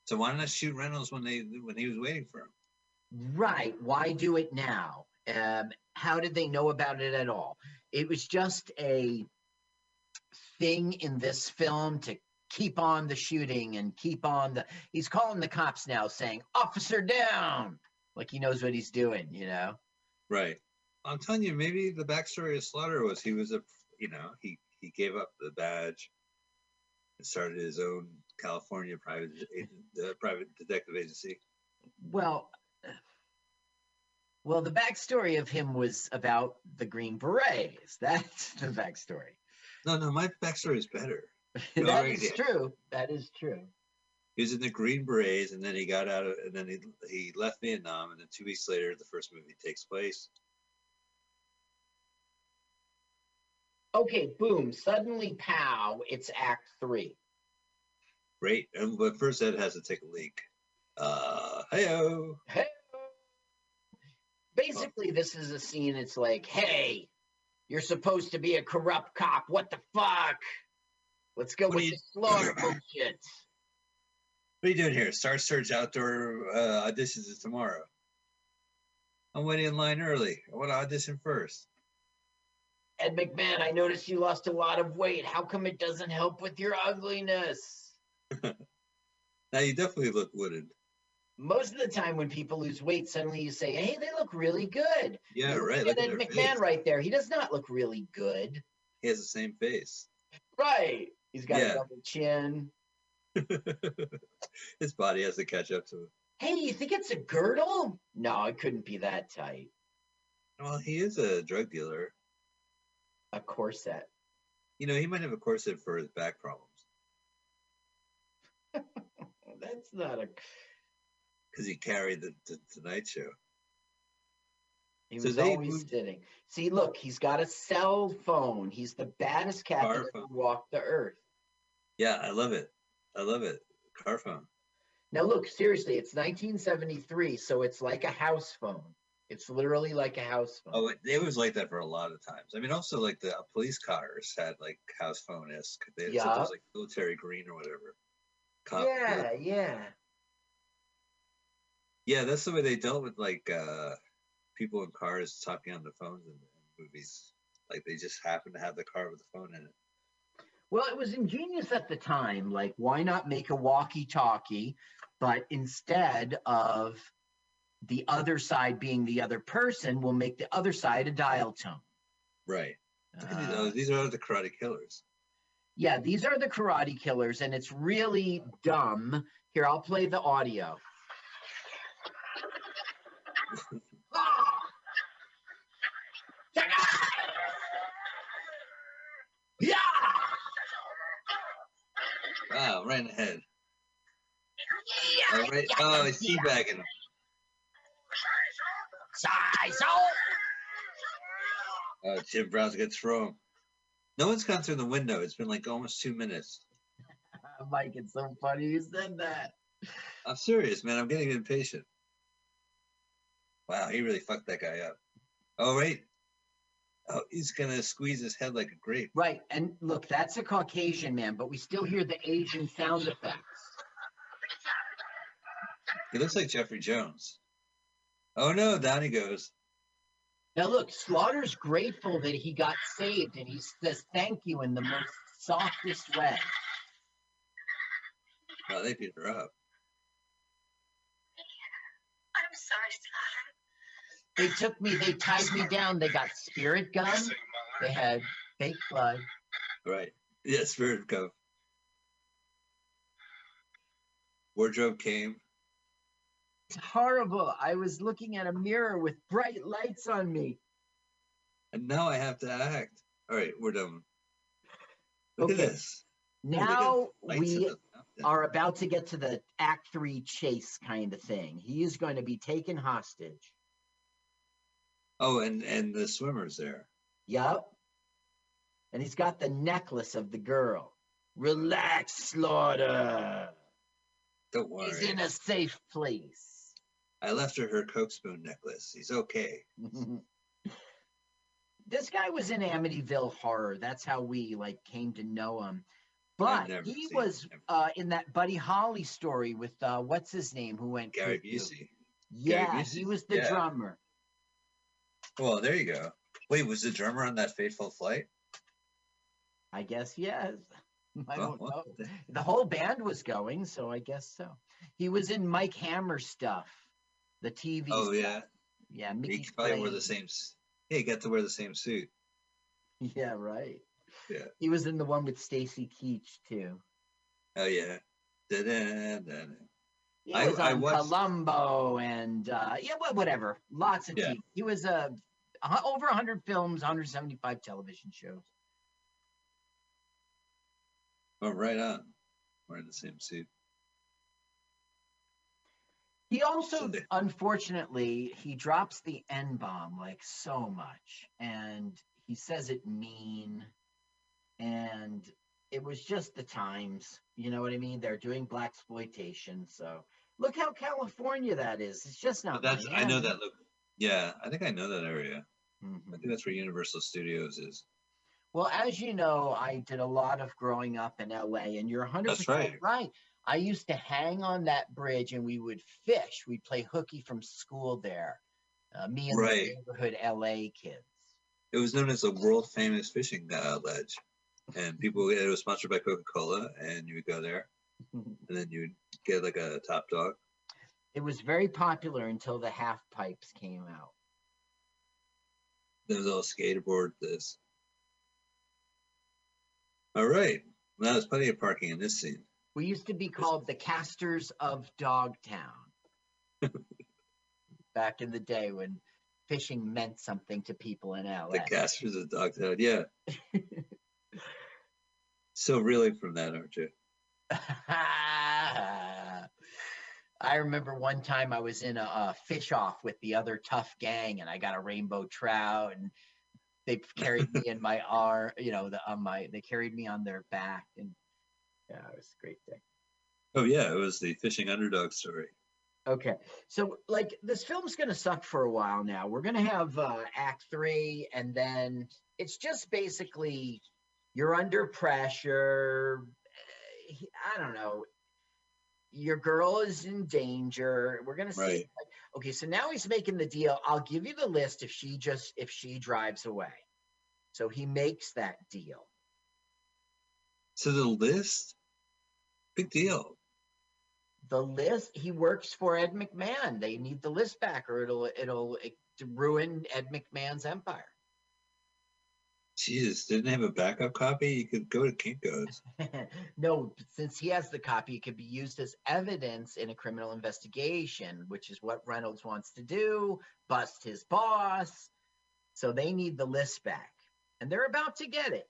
so why not shoot reynolds when they when he was waiting for him Right. Why do it now? Um, how did they know about it at all? It was just a thing in this film to keep on the shooting and keep on the. He's calling the cops now, saying "Officer down," like he knows what he's doing. You know. right i'm telling you maybe the backstory of slaughter was he was a you know he he gave up the badge and started his own california private agent, uh, private detective agency Well. Well, the backstory of him was about the Green Berets. That's the backstory. no no my backstory is better that is did. true. That is true. He was in the Green Berets, and then he got out of, and then he he left Vietnam, and then two weeks later, the first movie takes place. Okay, boom. Suddenly, pow, it's Act Three. Great, and but first Ed has to take a leak. Uh, heyo. Hey. Basically, this is a scene. It's like, hey, you're supposed to be a corrupt cop. What the fuck? Let's go What with you- the slaughter bullshit. What are you doing here? Star Search outdoor uh, auditions is tomorrow. I'm waiting in line early. I want to audition first. Ed McMahon, I noticed you lost a lot of weight. How come it doesn't help with your ugliness? Now you definitely look wooded. Most of the time, when people lose weight, suddenly you say, "Hey, they look really good." Yeah, You right. At at McMahon face. right there. He does not look really good. He has the same face. Right. He's got Yeah. a double chin. His body has to catch up to him. Hey, you think it's a girdle? No, it couldn't be that tight. Well, he is a drug dealer. A corset. You know, he might have a corset for his back problems That's not a. because he carried the, the Tonight Show. He So was always moved- sitting. See, look, he's got a cell phone. He's the baddest cat Car that ever walked the earth. Yeah, I love it. I love it. Car phone. Now, look, seriously, it's 1973, so it's like a house phone. It's literally like a house phone. Oh, it, it was like that for a lot of times. I mean, also like the uh, police cars had like house phone esque. They had Yeah. sometimes like military green or whatever. Cop- yeah, yeah. Yeah, that's the way they dealt with like uh people in cars talking on the phones in, in movies. Like they just happened to have the car with the phone in it. Well, it was ingenious at the time. Like, why not make a walkie-talkie, but instead of the other side being the other person, we'll make the other side a dial tone. Right. Look at these, Uh, these are the Karate Killers. yeah, these are the karate killers, and it's really dumb. Here, I'll play the audio. Ah! Yeah! Wow, right in the head. Oh, right. Oh, he's teabagging. him. Size Oh, Jim Brown's gonna throw him. No one's gone through the window. It's been like almost two minutes. Mike, it's so funny you said that. I'm serious, man. I'm getting impatient. Wow, he really fucked that guy up. Oh, wait. Oh, he's gonna squeeze his head like a grape. Right, and look, that's a Caucasian man, but we still hear the Asian sound effects. He looks like Jeffrey Jones. Oh no, down he goes. Now, look, Slaughter's grateful that he got saved, and he says thank you in the most softest way. Oh, they beat her up. I'm sorry, Slaughter. They took me, they tied me down, they got spirit gun, they had fake blood. Right. Yeah, spirit gun. Wardrobe came. It's horrible. I was looking at a mirror with bright lights on me. And now I have to act. All right, we're done. Look Okay. at this. Now we are about to get to the act three chase kind of thing. He is going to be taken hostage. Oh, and and the swimmers there. Yup. And he's got the necklace of the girl. Relax, Slaughter. Don't worry. He's in a safe place. I left her her Coke spoon necklace. He's okay. this guy was in Amityville Horror. That's how we like came to know him. But he was uh, in that Buddy Holly story with uh, what's his name who went Gary. Busey. Yeah, he Busey, was the yeah. drummer. Well, there you go. Wait, was the drummer on that fateful flight? I guess yes. I Well, don't well, know. The whole band was going, so I guess so. He was in Mike Hammer stuff, the TV. Oh stuff. yeah, yeah. he Mickey probably wore the same. he got to wear the same suit. Yeah, right. Yeah. He was in the one with Stacy Keach too. Oh yeah. Da-da-da-da. He I- was I on watched- Columbo and uh, yeah, wha- whatever. Lots of Yeah. TV. He was uh, over 100 films, 175 television shows. Oh, right on. Wearing the same suit. He also, unfortunately, he drops the N bomb like so much, and he says it mean, and it was just the times. You know what I mean? They're doing black exploitation, so look how California that is. It's just not. But that's I know that look. Yeah, I think I know that area. I Mhm. think that's where Universal Studios is. Well, as you know, I did a lot of growing up in LA, and you're 100% right. right. I used to hang on that bridge and we would fish. We'd play hooky from school there. Uh, me and Right. the neighborhood LA kids. It was known as a world famous fishing uh, ledge, and people. It was sponsored by Coca Cola, and you would go there, Mm-hmm. and then you would get like a top dog. it was very popular until the half pipes came out. There was all skateboard this. All right. Well, there's plenty of parking in this scene. We used to be called the casters of Dogtown back in the day when fishing meant something to people in LA. The casters of Dogtown. Yeah. so really from that, aren't you? I remember one time I was in a, a fish off with the other tough gang, and I got a rainbow trout, and they carried me in my arm. You know, the on my they carried me on their back, and yeah, it was a great day. Oh yeah, it was the fishing underdog story. Okay, so like this film's gonna suck for a while now. We're gonna have uh, Act Three, and then it's just basically you're under pressure. I don't know. Your girl is in danger. We're gonna see. Right. okay, so now he's making the deal. I'll give you the list if she just if she drives away. So he makes that deal. So the list, big deal. the list he works for ed mcmahon they need the list back or it'll it'll it, ruin ed mcmahon's empire Jesus, didn't have a backup copy? You could go to Kinko's. no since he has the copy it could be used as evidence in a criminal investigation which is what reynolds wants to do bust his boss so they need the list back and they're about to get it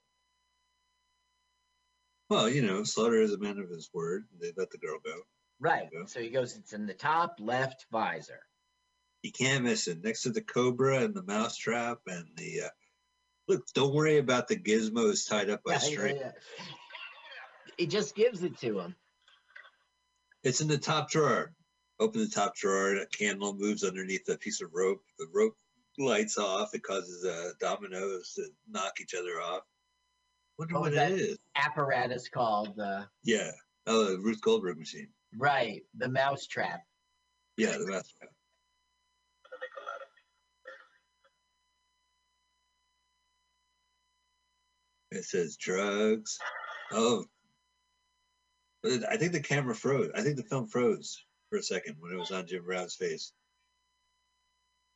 Well, you know, Slaughter is a man of his word. They let the girl go. right Yeah. so he goes it's in the top left visor You can't miss it. Next to the cobra and the mousetrap and the uh, look. Don't worry about the gizmos tied up by Yeah, yeah, string. yeah. he just gives it to him It's in the top drawer. Open the top drawer. And a candle moves underneath a piece of rope. The rope lights off. It causes uh, dominoes to knock each other off. Wonder what that- it is. apparatus called the Yeah. Oh, the Rube Goldberg machine. right the mousetrap Yeah, the mousetrap. It says drugs. Oh, I think the camera froze. I think the film froze for a second when it was on Jim Brown's face.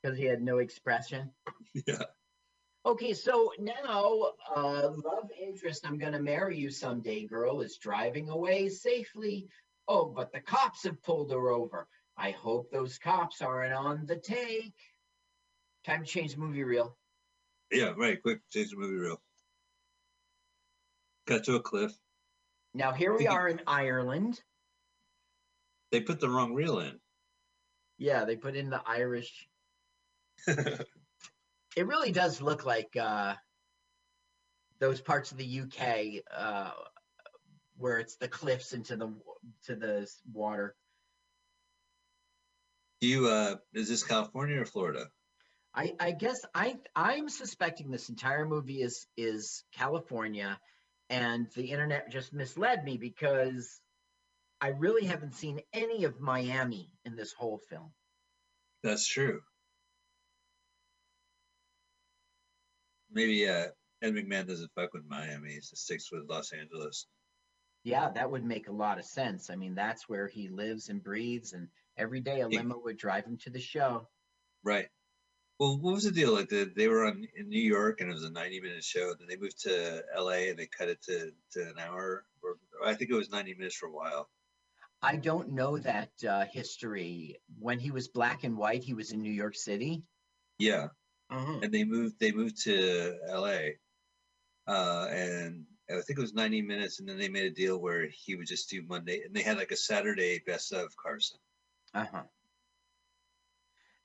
because he had no expression. Yeah. Okay, so now, uh, love interest, I'm gonna marry you someday, girl, is driving away safely. Oh, but the cops have pulled her over. I hope those cops aren't on the take. Time to change the movie reel. Yeah, right. Quick, change the movie reel. Got to a cliff. Now here we are in Ireland. They put the wrong reel in. Yeah, they put in the Irish. It really does look like uh, those parts of the UK uh, where it's the cliffs into the to the water. Do you uh is this California or Florida? I, I guess I I'm suspecting this entire movie is is California, and the internet just misled me because I really haven't seen any of Miami in this whole film. That's true. Maybe uh Ed McMahon doesn't fuck with Miami, he sticks with Los Angeles. Yeah, that would make a lot of sense. I mean, that's where he lives and breathes, and every day a limo would drive him to the show. Right. Well, what was the deal? Like the, they were on in New York and it was a 90 minute show. Then they moved to LA and they cut it to, to an hour. Or I think it was 90 minutes for a while. I don't know that uh, history. When he was black and white, he was in New York City. Yeah. Uh-huh. And they moved they moved to LA. Uh and I think it was 90 minutes and then they made a deal where he would just do Monday and they had like a Saturday best of Carson. Uh-huh.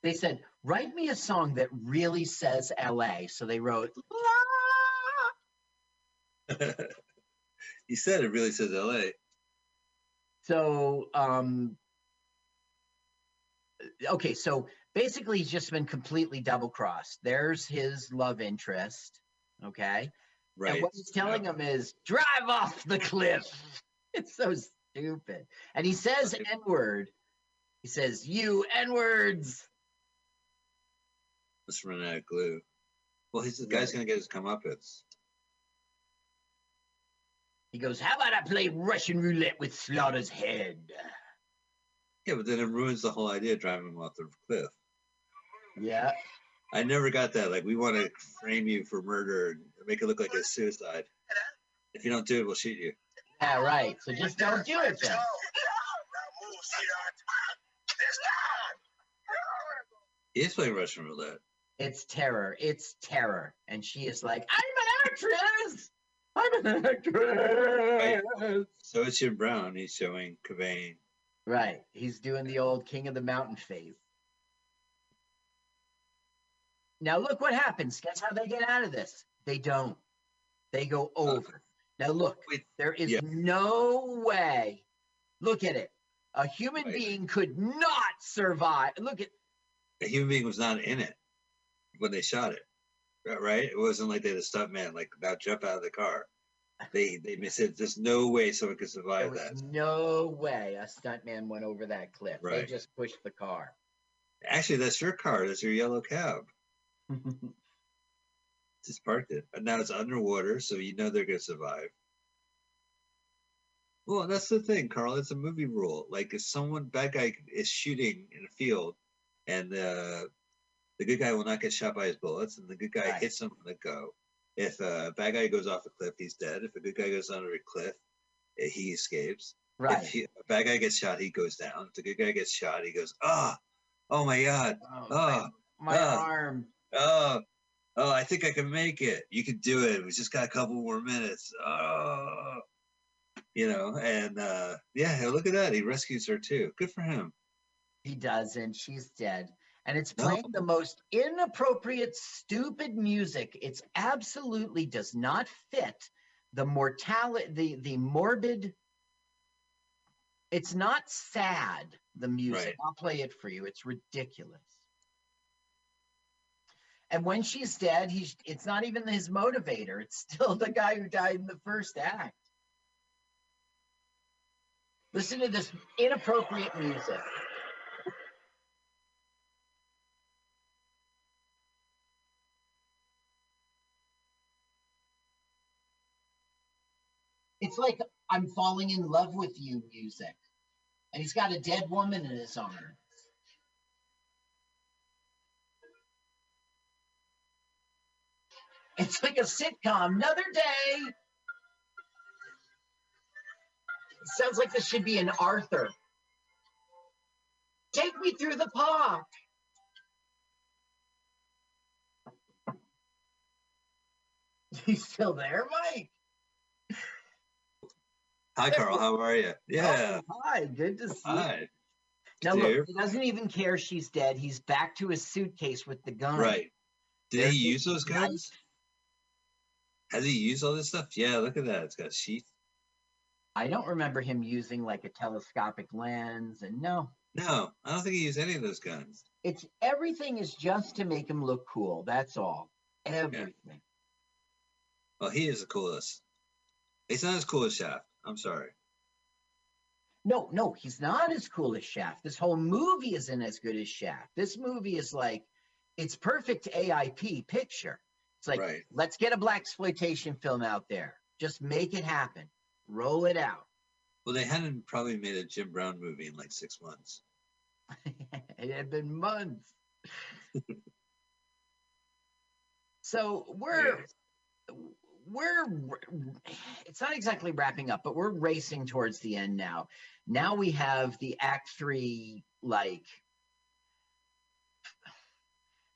They said, write me a song that really says LA. So they wrote, he said it really says L.A. so, um, okay, so basically he's just been completely double crossed. There's his love interest. Okay. Right. And what he's telling him is drive off the cliff. It's so stupid. And he says. N word. He says, you N words. Let's run out of glue. Well, he's the guy's gonna get his comeuppance. He goes, how about I play Russian roulette with Slaughter's head? Yeah, but then it ruins the whole idea of driving him off the cliff. Yeah. I never got that. Like, we want to frame you for murder and make it look like a suicide. If you don't do it, we'll shoot you. Yeah, right. So just don't do it then. Now move, sweetheart. This time. He is playing Russian roulette. It's terror. It's terror. And she is like, I'm an actress. I'm an actress. So it's Jim Brown. He's showing Cobain. Right. He's doing the old King of the Mountain face. Now look what happens. Guess how they get out of this? They don't. They go over. Now look, there is yeah. no way. Look at it. A human Right. being could not survive. Look at A human being was not in it when they shot it. Right, Right? It wasn't like they had a stuntman, like, now jump out of the car. They they said there's no way someone could survive that. no way a stuntman went over that cliff. They just pushed the car. Actually, that's your car. That's your yellow cab. Just parked it. And now it's underwater, so you know they're gonna survive. Well, that's the thing, Carl. It's a movie rule. Like if someone bad guy is shooting in a field, and uh, the good guy will not get shot by his bullets, and the good guy Right. hits him from the go. If a bad guy goes off a cliff, he's dead. If a good guy goes under a cliff, eh, he escapes. right. If he, a bad guy gets shot, he goes down. If the good guy gets shot, he goes, ah, oh my god, Oh, oh, my, my ah. arm. oh, oh, I think I can make it. You can do it. We just got a couple more minutes. Oh, you know, and uh, yeah, look at that. He rescues her too. Good for him. He doesn't. She's dead. And it's No. playing the most inappropriate, stupid music. It's absolutely does not fit the mortality, the, the morbid. It's not sad, the music. Right. I'll play it for you. It's ridiculous. And when she's dead, he's it's not even his motivator. It's still the guy who died in the first act. Listen to this inappropriate music. It's like I'm falling in love with you music. And he's got a dead woman in his arms. It's like a sitcom. Another day. It sounds like this should be an Arthur. Take me through the park. You still there, Mike? Hi, Carl. How are you? Oh, yeah. Oh, hi, good to see you. Hi. Now look, he doesn't even care she's dead. He's back to his suitcase with the gun. Right. Did There's he use those guns? Has he used all this stuff? Yeah, look at that. It's got sheath. I don't remember him using like a telescopic lens, and no, No, I don't think he used any of those guns. it's everything is just to make him look cool. That's all. Everything. Well, he is the coolest. He's not as cool as Shaft. I'm sorry. No, no, he's not as cool as Shaft. This whole movie isn't as good as Shaft. This movie is like, it's perfect AIP picture. It's like, Right. let's get a black exploitation film out there. Just make it happen. Roll it out. Well, they hadn't probably made a Jim Brown movie in like six months. it had been months. so we're we're it's not exactly wrapping up, but we're racing towards the end now. Now we have the act three like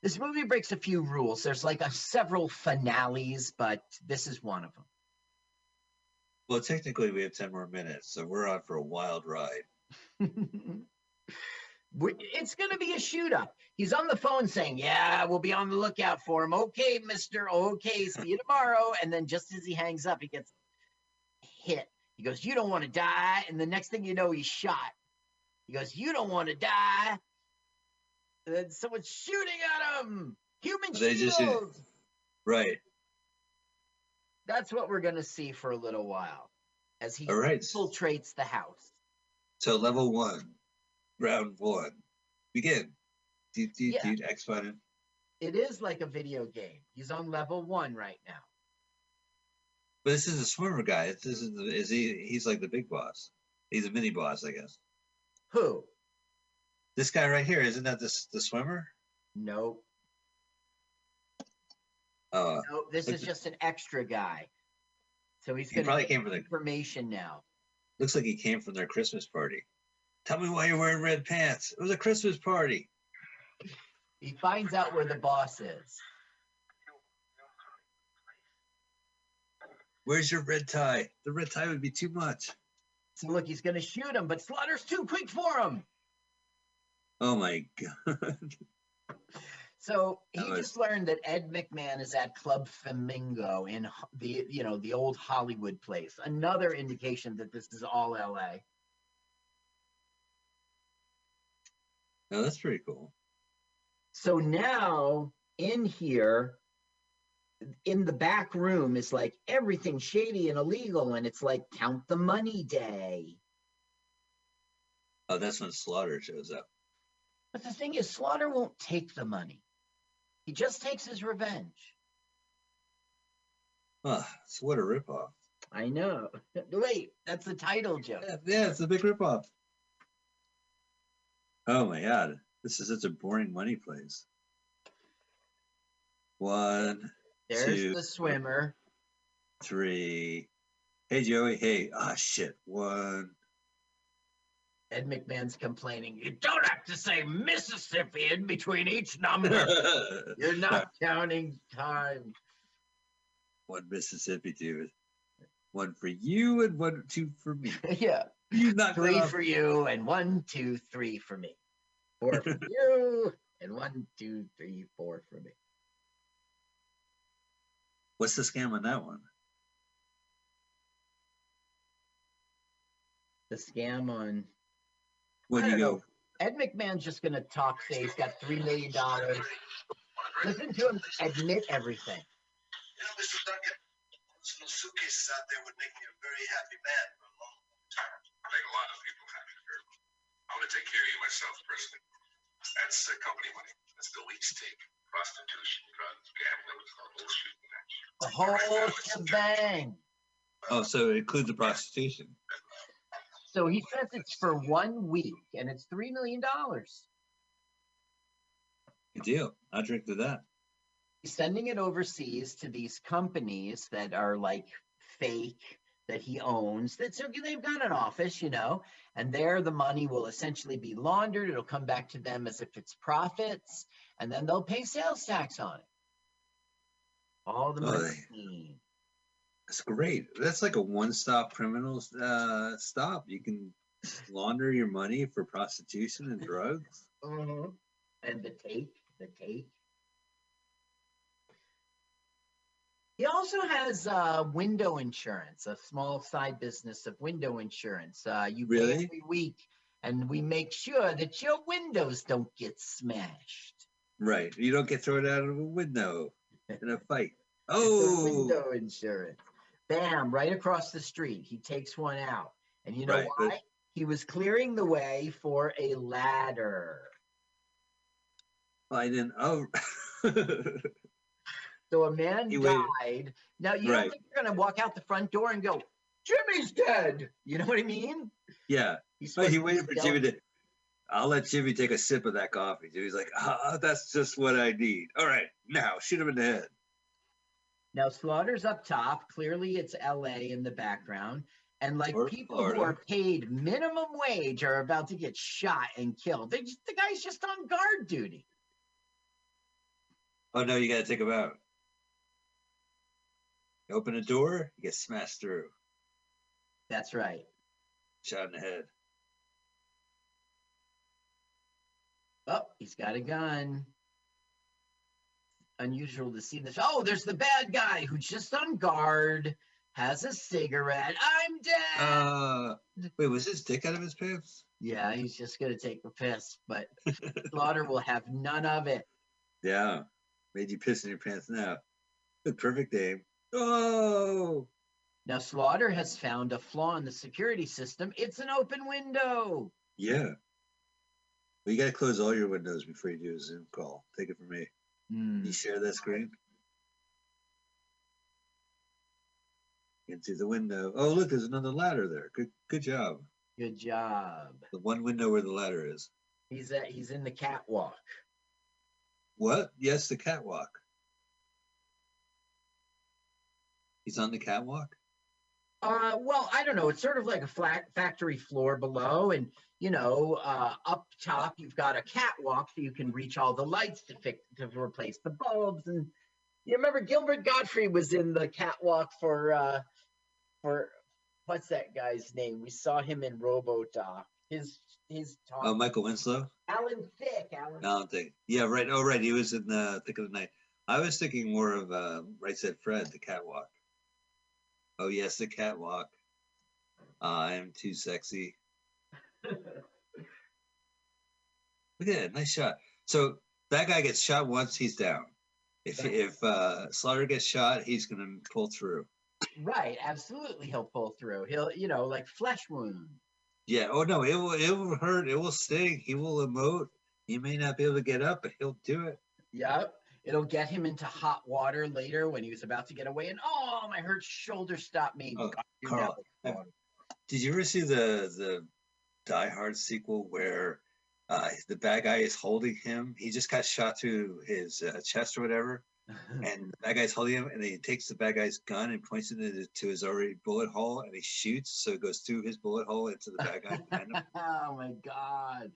this movie breaks a few rules. There's like a several finales, but this is one of them. Well, technically, we have 10 more minutes, so we're on for a wild ride. It's going to be a shoot up. He's on the phone saying, Yeah, we'll be on the lookout for him. Okay, mister. Okay, see you tomorrow. And then just as he hangs up, he gets hit. He goes, You don't want to die. And the next thing you know, he's shot. He goes, You don't want to die. And then someone's shooting at him. Human They just- Right. That's what we're going to see for a little while as he All right. infiltrates the house. So level one, round one, begin. Doot, doot, Yeah. doot, X button. It is like a video game. He's on level one right now. But this is a swimmer guy. This is the, is he? He's like the big boss. He's a mini boss, I guess. Who? This guy right here, isn't that this the swimmer? Nope. Uh, Nope. This is just an extra guy. So he's He going probably to came from the- information now. looks like he came from their Christmas party. Tell me why you're wearing red pants. It was a Christmas party. He finds out where the boss is. Where's your red tie? The red tie would be too much. So look, he's going to shoot him, but Slaughter's too quick for him. Oh my god. So he was- just learned that Ed McMahon is at Club Flamingo in the you know the old Hollywood place. Another indication that this is all L.A. No, that's pretty cool. So now in here, in the back room is like everything shady and illegal, and it's like count the money day. Oh, that's when Slaughter shows up. But the thing is, Slaughter won't take the money. He just takes his revenge. Oh, so what a ripoff. I know. Wait, that's the title joke. Yeah, yeah, it's a big ripoff. Oh my god. This is such a boring money place. One, There's two, the swimmer. three. Hey Joey, hey. Ah shit. One. Ed McMahon's complaining. You don't have to say Mississippi in between each number. You're not counting time. one Mississippi dude. One for you and one two for me. yeah. You knocked that Three off. for you and one, two, three for me. Four for you and one, two, three, four for me. What's the scam on that one? The scam on When do you don't go, know. Ed McMahon's just gonna talk, say he's got three million dollars. Listen to him admit everything. You know, Mr. Duncan, those little suitcases out there would make me a very happy man for a long, long time. I make a lot of people happy, Kurt. I want to take care of you myself personally. That's uh, company money. That's the least take. Prostitution, drugs, gambling, the whole shooting match. The whole shebang. oh, so it includes the prostitution. So he says it's for one week and it's three million dollars. Good deal. I'll drink to that. He's sending it overseas to these companies that are like fake that he owns. that so They've got an office, you know, and there the money will essentially be laundered. It'll come back to them as if it's profits, and then they'll pay sales tax on it. All the money. That's great. That's like a one-stop criminal uh, stop. You can launder your money for prostitution and drugs. Mhm. And the take, the take. He also has uh, window insurance, a small side business of window insurance. Uh, you pay Really? every week, and we make sure that your windows don't get smashed. Right. You don't get thrown out of a window in a fight. Oh, window insurance. Bam! Right across the street, he takes one out, and you know Right, but- why? He was clearing the way for a ladder. I didn't. Oh, So a man He waited. died. Now you Right. don't think you're gonna walk out the front door and go, Jimmy's dead. You know what I mean? yeah. He's But he waited for Jimmy to. I'll let Jimmy take a sip of that coffee. Jimmy's like, ah, that's just what I need. All right, now shoot him in the head. Now Slaughter's up top. Clearly, it's L.A. in the background, and like Or people who are paid minimum wage are about to get shot and killed. They just, the guy's just on guard duty. Oh no, you gotta take him out. You open a door, you get smashed through, That's right. shot in the head. Oh, he's got a gun. Unusual to see this. Oh, there's the bad guy who's just on guard, has a cigarette. I'm dead. Uh, wait, was his dick out of his pants? yeah, he's just gonna take a piss, but Slaughter will have none of it. Yeah, made you piss in your pants now. Good, perfect aim. Oh, Now Slaughter has found a flaw in the security system. It's an open window. yeah. Well, you gotta close all your windows before you do a Zoom call. Take it from me. Hmm. You share that screen. Into the window. Oh, look, there's another ladder there. Good, good job. Good job. The one window where the ladder is. He's at, he's in the catwalk. What? Yes, the catwalk. He's on the catwalk. Uh, well, I don't know. It's sort of like a flat factory floor below, and you know, uh, up top you've got a catwalk so you can reach all the lights to fix to replace the bulbs. And you remember Gilbert Gottfried was in the catwalk for uh, for what's that guy's name? We saw him in RoboDoc. His his talk. Oh, Michael Winslow. Alan Thicke. Alan. I don't. Yeah, right. Oh, right. He was in the Thicke of the Night. I was thinking more of uh, Right Said Fred, the catwalk. Oh yes, the catwalk. I am too sexy. Look at that, nice shot. So that guy gets shot once, he's down. If if uh, Slaughter gets shot, he's gonna pull through. Right. Absolutely, he'll pull through. He'll you know like flesh wound. Yeah. Oh no, it will it will hurt. It will sting. He will emote. He may not be able to get up, but he'll do it. Yep. It'll get him into hot water later when he was about to get away. And oh, my hurt shoulder stopped me. Oh, Carl, have- Did you ever see the the Die Hard sequel where uh, the bad guy is holding him? He just got shot through his uh, chest or whatever, and the bad guy's holding him, and he takes the bad guy's gun and points it into to his already bullet hole, and he shoots, so it goes through his bullet hole into the bad guy. oh my god.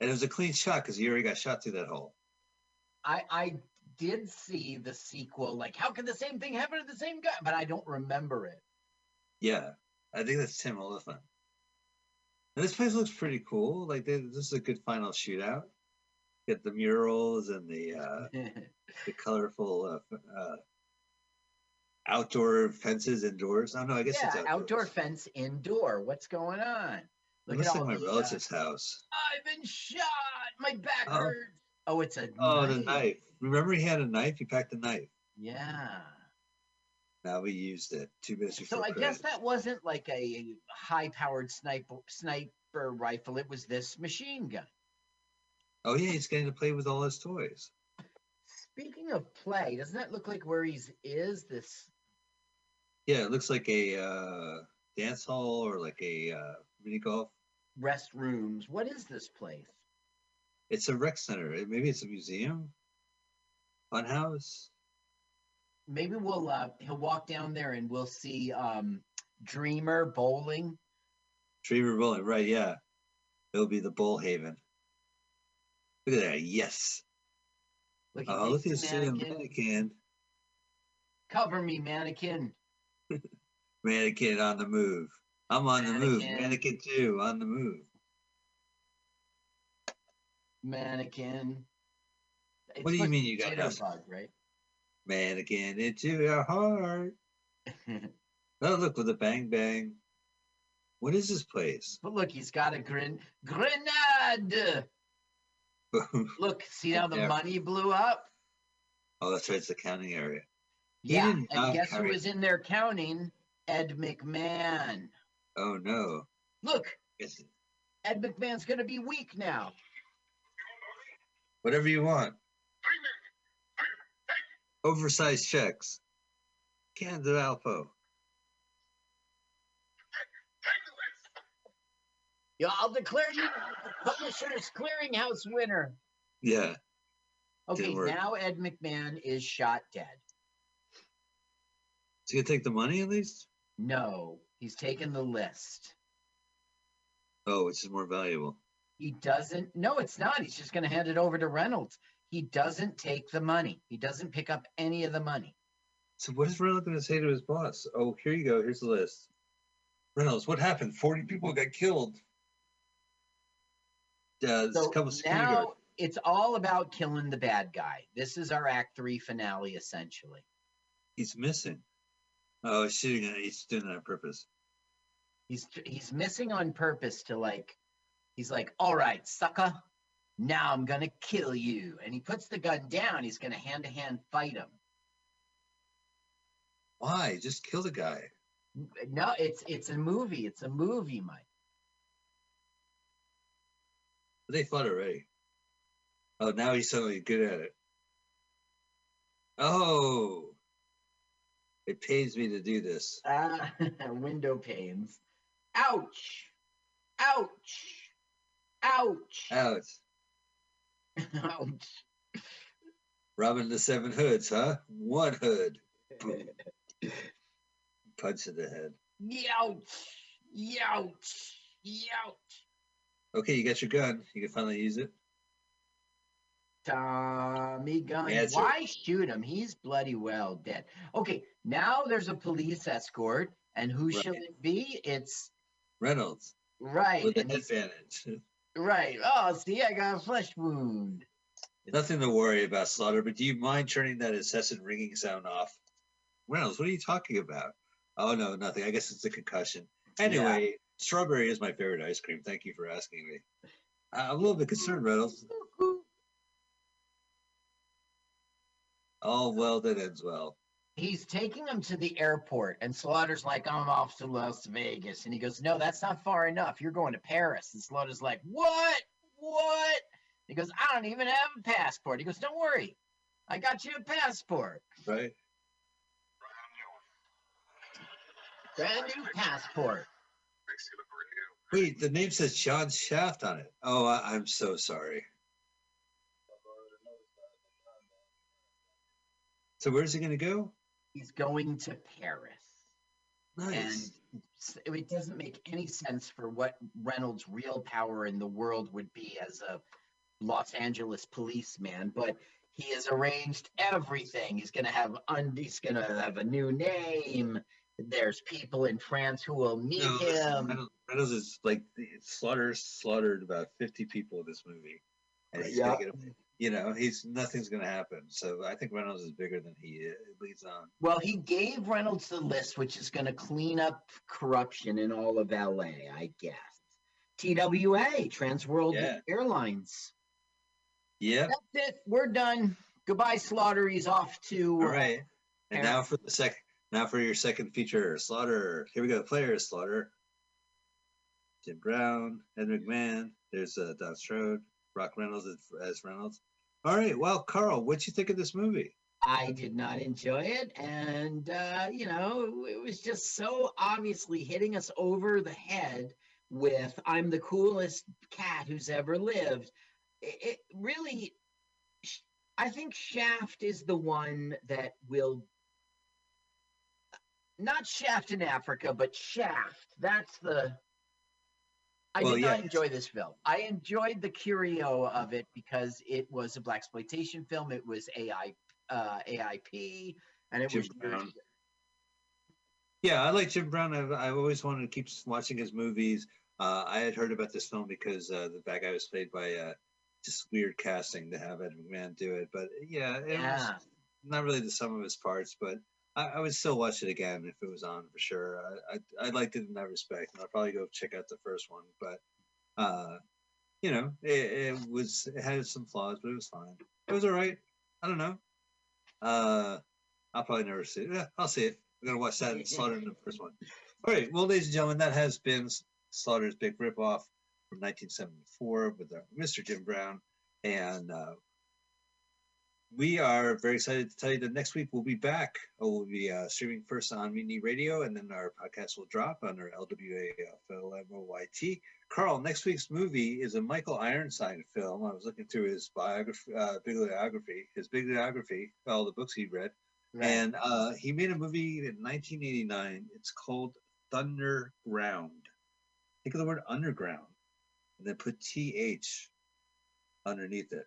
And it was a clean shot because he already got shot through that hole. I I did see the sequel. Like, how could the same thing happen to the same guy? But I don't remember it. Yeah, I think that's Tim Olyphant. And this place looks pretty cool. Like they, this is a good final shootout. Get the murals and the uh, the colorful uh, uh, outdoor fences indoors. Oh no, I guess yeah, it's outdoors. outdoor fence indoor. What's going on? Look looks at like my relative's house. I've been shot. My back Oh. hurts. Oh, it's a Oh, the knife. Remember he had a knife? He packed a knife. Yeah. Now we used it. Two minutes before So I guess that wasn't like a high-powered sniper sniper rifle. It was this machine gun. Oh yeah, he's getting to play with all his toys. Speaking of play, doesn't that look like where he's is this? Yeah, it looks like a uh, dance hall or like a uh, mini golf. restrooms. What is this place? It's a rec center. Maybe it's a museum. Fun house. Maybe we'll uh, he'll walk down there and we'll see um, Dreamer bowling. Dreamer Bowling, right? Yeah, it'll be the Bull Haven. Look at that! Yes. Look, Oh, look at this mannequin. mannequin. mannequin. Cover me, mannequin. Mannequin on the move. I'm on the move. Mannequin. Mannequin too on the move. Mannequin. It's What do you mean you got nothing? Jitterbug, right? Man, again into your heart. Oh, look with a bang bang. What is this place? But look, he's got a grin grenade. Look, see how the Yeah. money blew up? oh, that's right. It's the counting area. He Yeah, and guess who was in there counting? Ed McMahon. Oh no. Look, Ed McMahon's gonna be weak now. whatever you want. Oversized checks. Cans of Alpo. Yeah, I'll declare you the Publishers Clearinghouse winner. Yeah. Okay, now Ed McMahon is shot dead. Is he gonna take the money at least? No, he's taken the list. Oh, which is more valuable. He doesn't. No, it's not. He's just going to hand it over to Reynolds. He doesn't take the money. He doesn't pick up any of the money. So what is Reynolds gonna say to his boss? Oh, here you go. Here's the list. Reynolds, what happened? Forty people got killed. Uh, So a couple security now it's all about killing the bad guy. This is our Act Three finale, essentially. He's missing. Oh, he's shooting it. He's doing it on purpose. He's he's missing on purpose to like. He's like, all right, sucker. Now I'm gonna kill you, and he puts the gun down. He's gonna hand to hand fight him. Why? Just kill the guy. No, it's it's a movie. It's a movie, Mike. They fought already. Oh, now he's suddenly good at it. Oh, it pays me to do this. Ah, window panes. Ouch! Ouch! Ouch! Ouch. Ouch! Robin the Seven Hoods, huh? One hood. Punch in the head. Youch! Youch! Youch! Okay, you got your gun. You can finally use it. Tommy gun. Why shoot him? He's bloody well dead. Okay, now there's a police escort, and who shall it be? It's Reynolds right. with an advantage. right. Oh, see, I got a flesh wound. Nothing to worry about, Slaughter, but do you mind turning that incessant ringing sound off? Reynolds, what are you talking about? Oh, no, nothing. I guess it's a concussion. Anyway, strawberry is my favorite ice cream. Thank you for asking me. I'm a little bit concerned, Reynolds. All well that ends well. He's taking him to the airport, and Slaughter's like, I'm off to Las Vegas. And he goes, No, that's not far enough. You're going to Paris. And Slaughter's like, What? What? He goes, I don't even have a passport. He goes, Don't worry. I got you a passport. Right? Brand new passport. Wait, the name says John Shaft on it. Oh, I, I'm so sorry. So where's he going to go? He's going to Paris. Nice. And it doesn't make any sense for what Reynolds' real power in the world would be as a Los Angeles policeman, but he has arranged everything. He's going to have un- he's going to have a new name. There's people in France who will meet No, him. Reynolds, Reynolds is like Slaughter slaughtered about 50 people in this movie. And he's Yeah. taking, you know, he's nothing's going to happen. So I think Reynolds is bigger than he is, leads on. Well, he gave Reynolds the list, which is going to clean up corruption in all of LA, I guess. TWA, Transworld Yeah. Airlines. Yeah. That's it. We're done. Goodbye, Slaughter. He's off to. All right. And now for the second, now for your second feature, Slaughter. Here we go. Players, Slaughter. Jim Brown, Ed McMahon. There's uh, Don Stroud, Rock Reynolds as, as Reynolds. All right. Well, Carl, what'd you think of this movie? I did not enjoy it, and uh, you know, it was just so obviously hitting us over the head with "I'm the coolest cat who's ever lived." It, it really, I think Shaft is the one that will. Not Shaft in Africa, but Shaft. That's the. I Well, did not enjoy this film. I enjoyed the curio of it because it was a black exploitation film. It was AI uh, AIP, and it Jim was Brown. Yeah, I like Jim Brown. I've, I've always wanted to keep watching his movies. Uh, I had heard about this film because uh, the bad guy was played by uh, just weird casting to have Ed McMahon do it. But yeah, it was Yeah. not really the sum of his parts. But I, I would still watch it again if it was on for sure. I, I, I liked it in that respect, and I'll probably go check out the first one. But uh, you know, it, it was it had some flaws, but it was fine. It was all right. I don't know. Uh, I'll probably never see it. Yeah, I'll see it. We're gonna watch that and Slaughter in the first one. All right, well, ladies and gentlemen, that has been Slaughter's big ripoff from 1974 with uh, Mr. Jim Brown, and uh, we are very excited to tell you that next week we'll be back. Uh, We'll be uh, streaming first on Mutiny Radio, and then our podcast will drop on our LWAFLMOYT. Carl, next week's movie is a Michael Ironside film. I was looking through his biography, uh, bibliography, his bibliography, all the books he read. And uh, he made a movie in 1989. It's called Thunder Thunderground. Think of the word underground and then put TH underneath it.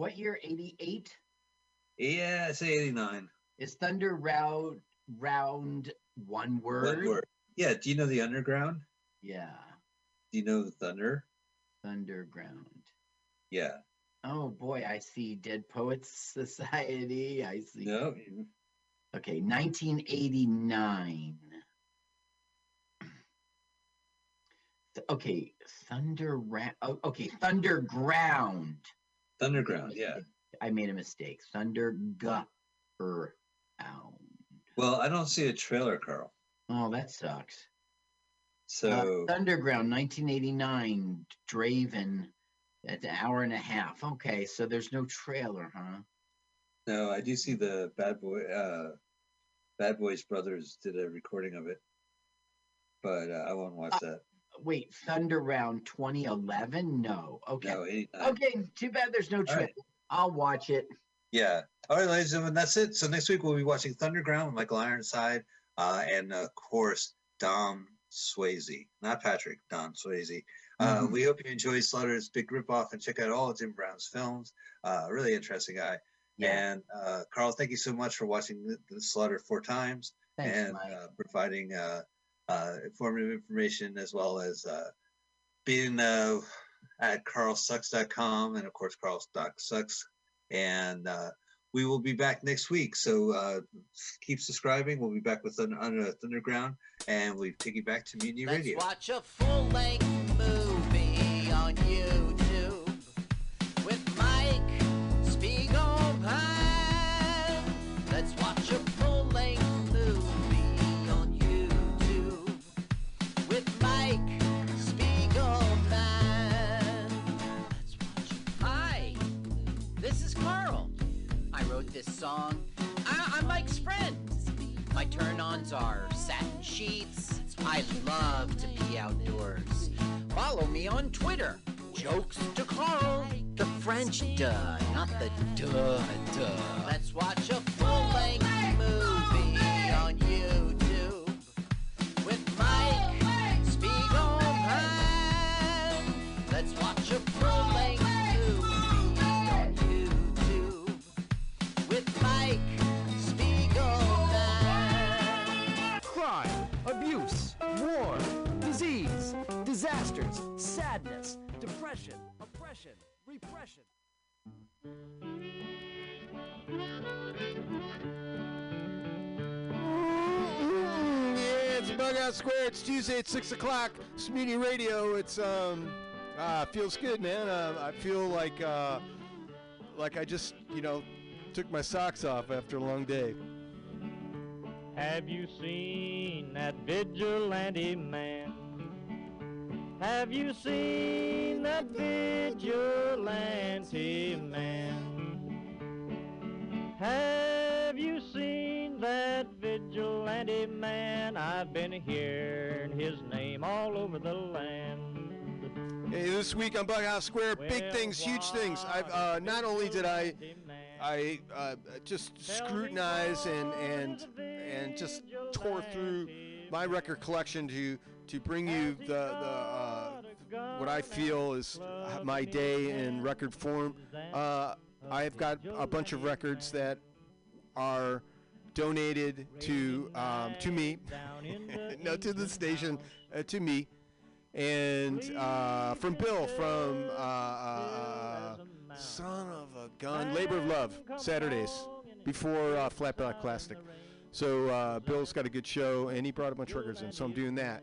What year? Eighty eight. Yeah, I say 89. Is Thunder Round Round one word? One word. Yeah, do you know the underground? Yeah, Do you know the thunder? Underground. Yeah. Oh boy, I see Dead Poets Society. I see. No, Okay, 1989. Th- Okay, Thunder. Ra- oh, okay, Thunderground. Thunderground. Yeah. I made a mistake. Thunderground. Well, I don't see a trailer, Carl. Oh, that sucks. So Uh, Thunderground, 1989, Draven. That's an hour and a half. Okay, so there's no trailer, huh? no, I do see the Bad Boy, uh, Bad Boys Brothers did a recording of it, but uh, I won't watch that. Wait, Thunder Round 2011? No. Okay. No, 89. Okay, too bad there's no trailer. right. I'll watch it. Yeah. All right, ladies and gentlemen, that's it. So next week we'll be watching Thunderground with Michael Ironside, uh, and of course Don Swayze, not Patrick, Don Swayze. Uh, Mhm. We hope you enjoy Slaughter's Big Ripoff and check out all of Jim Brown's films. Uh, really interesting guy. Yeah. And uh, Carl, thank you so much for watching the, the Slaughter four times Thanks, and uh, providing uh, informative information as well as uh, being uh, at carlsucks.com and of course carlsucks. And uh, we will be back next week. So uh, keep subscribing. We'll be back with Thunder, Under Thunderground and we take you back to Mutiny Let's Radio. watch a full length movie on YouTube this song. I- I'm Mike's friend. My turn ons are satin sheets. I love to be outdoors. Follow me on Twitter. Jokes to Carl. The French duh, not the duh duh. Let's watch a disasters, sadness, depression, oppression, repression. Yeah, it's Bug Out Square. It's Tuesday at six o'clock. Mutiny Radio. It's um, uh, feels good, man. Uh, I feel like uh, like I just you know took my socks off after a long day. Have you seen that vigilante man? Have you seen that vigilante man? Have you seen that vigilante man? I've been hearing his name all over the land. Hey, this week on Bug House Square, big things, huge things. I've uh, not only did I I uh, just scrutinize and and and just tore through my record collection to to bring you the the uh, what I feel is my day in record form. Uh, I've got a bunch of records that are donated to um, to me, no, to the station, uh, to me, and uh, from Bill from uh, uh, Son of a Gun, Labor of Love, Saturdays before uh, Flat Black Plastic. So uh, Bill's got a good show, and he brought a bunch of records in, so I'm doing that.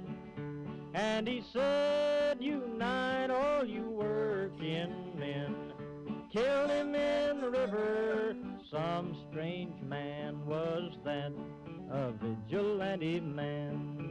And he said, unite all you working men. Killed him in the river. Some strange man was that, a vigilante man.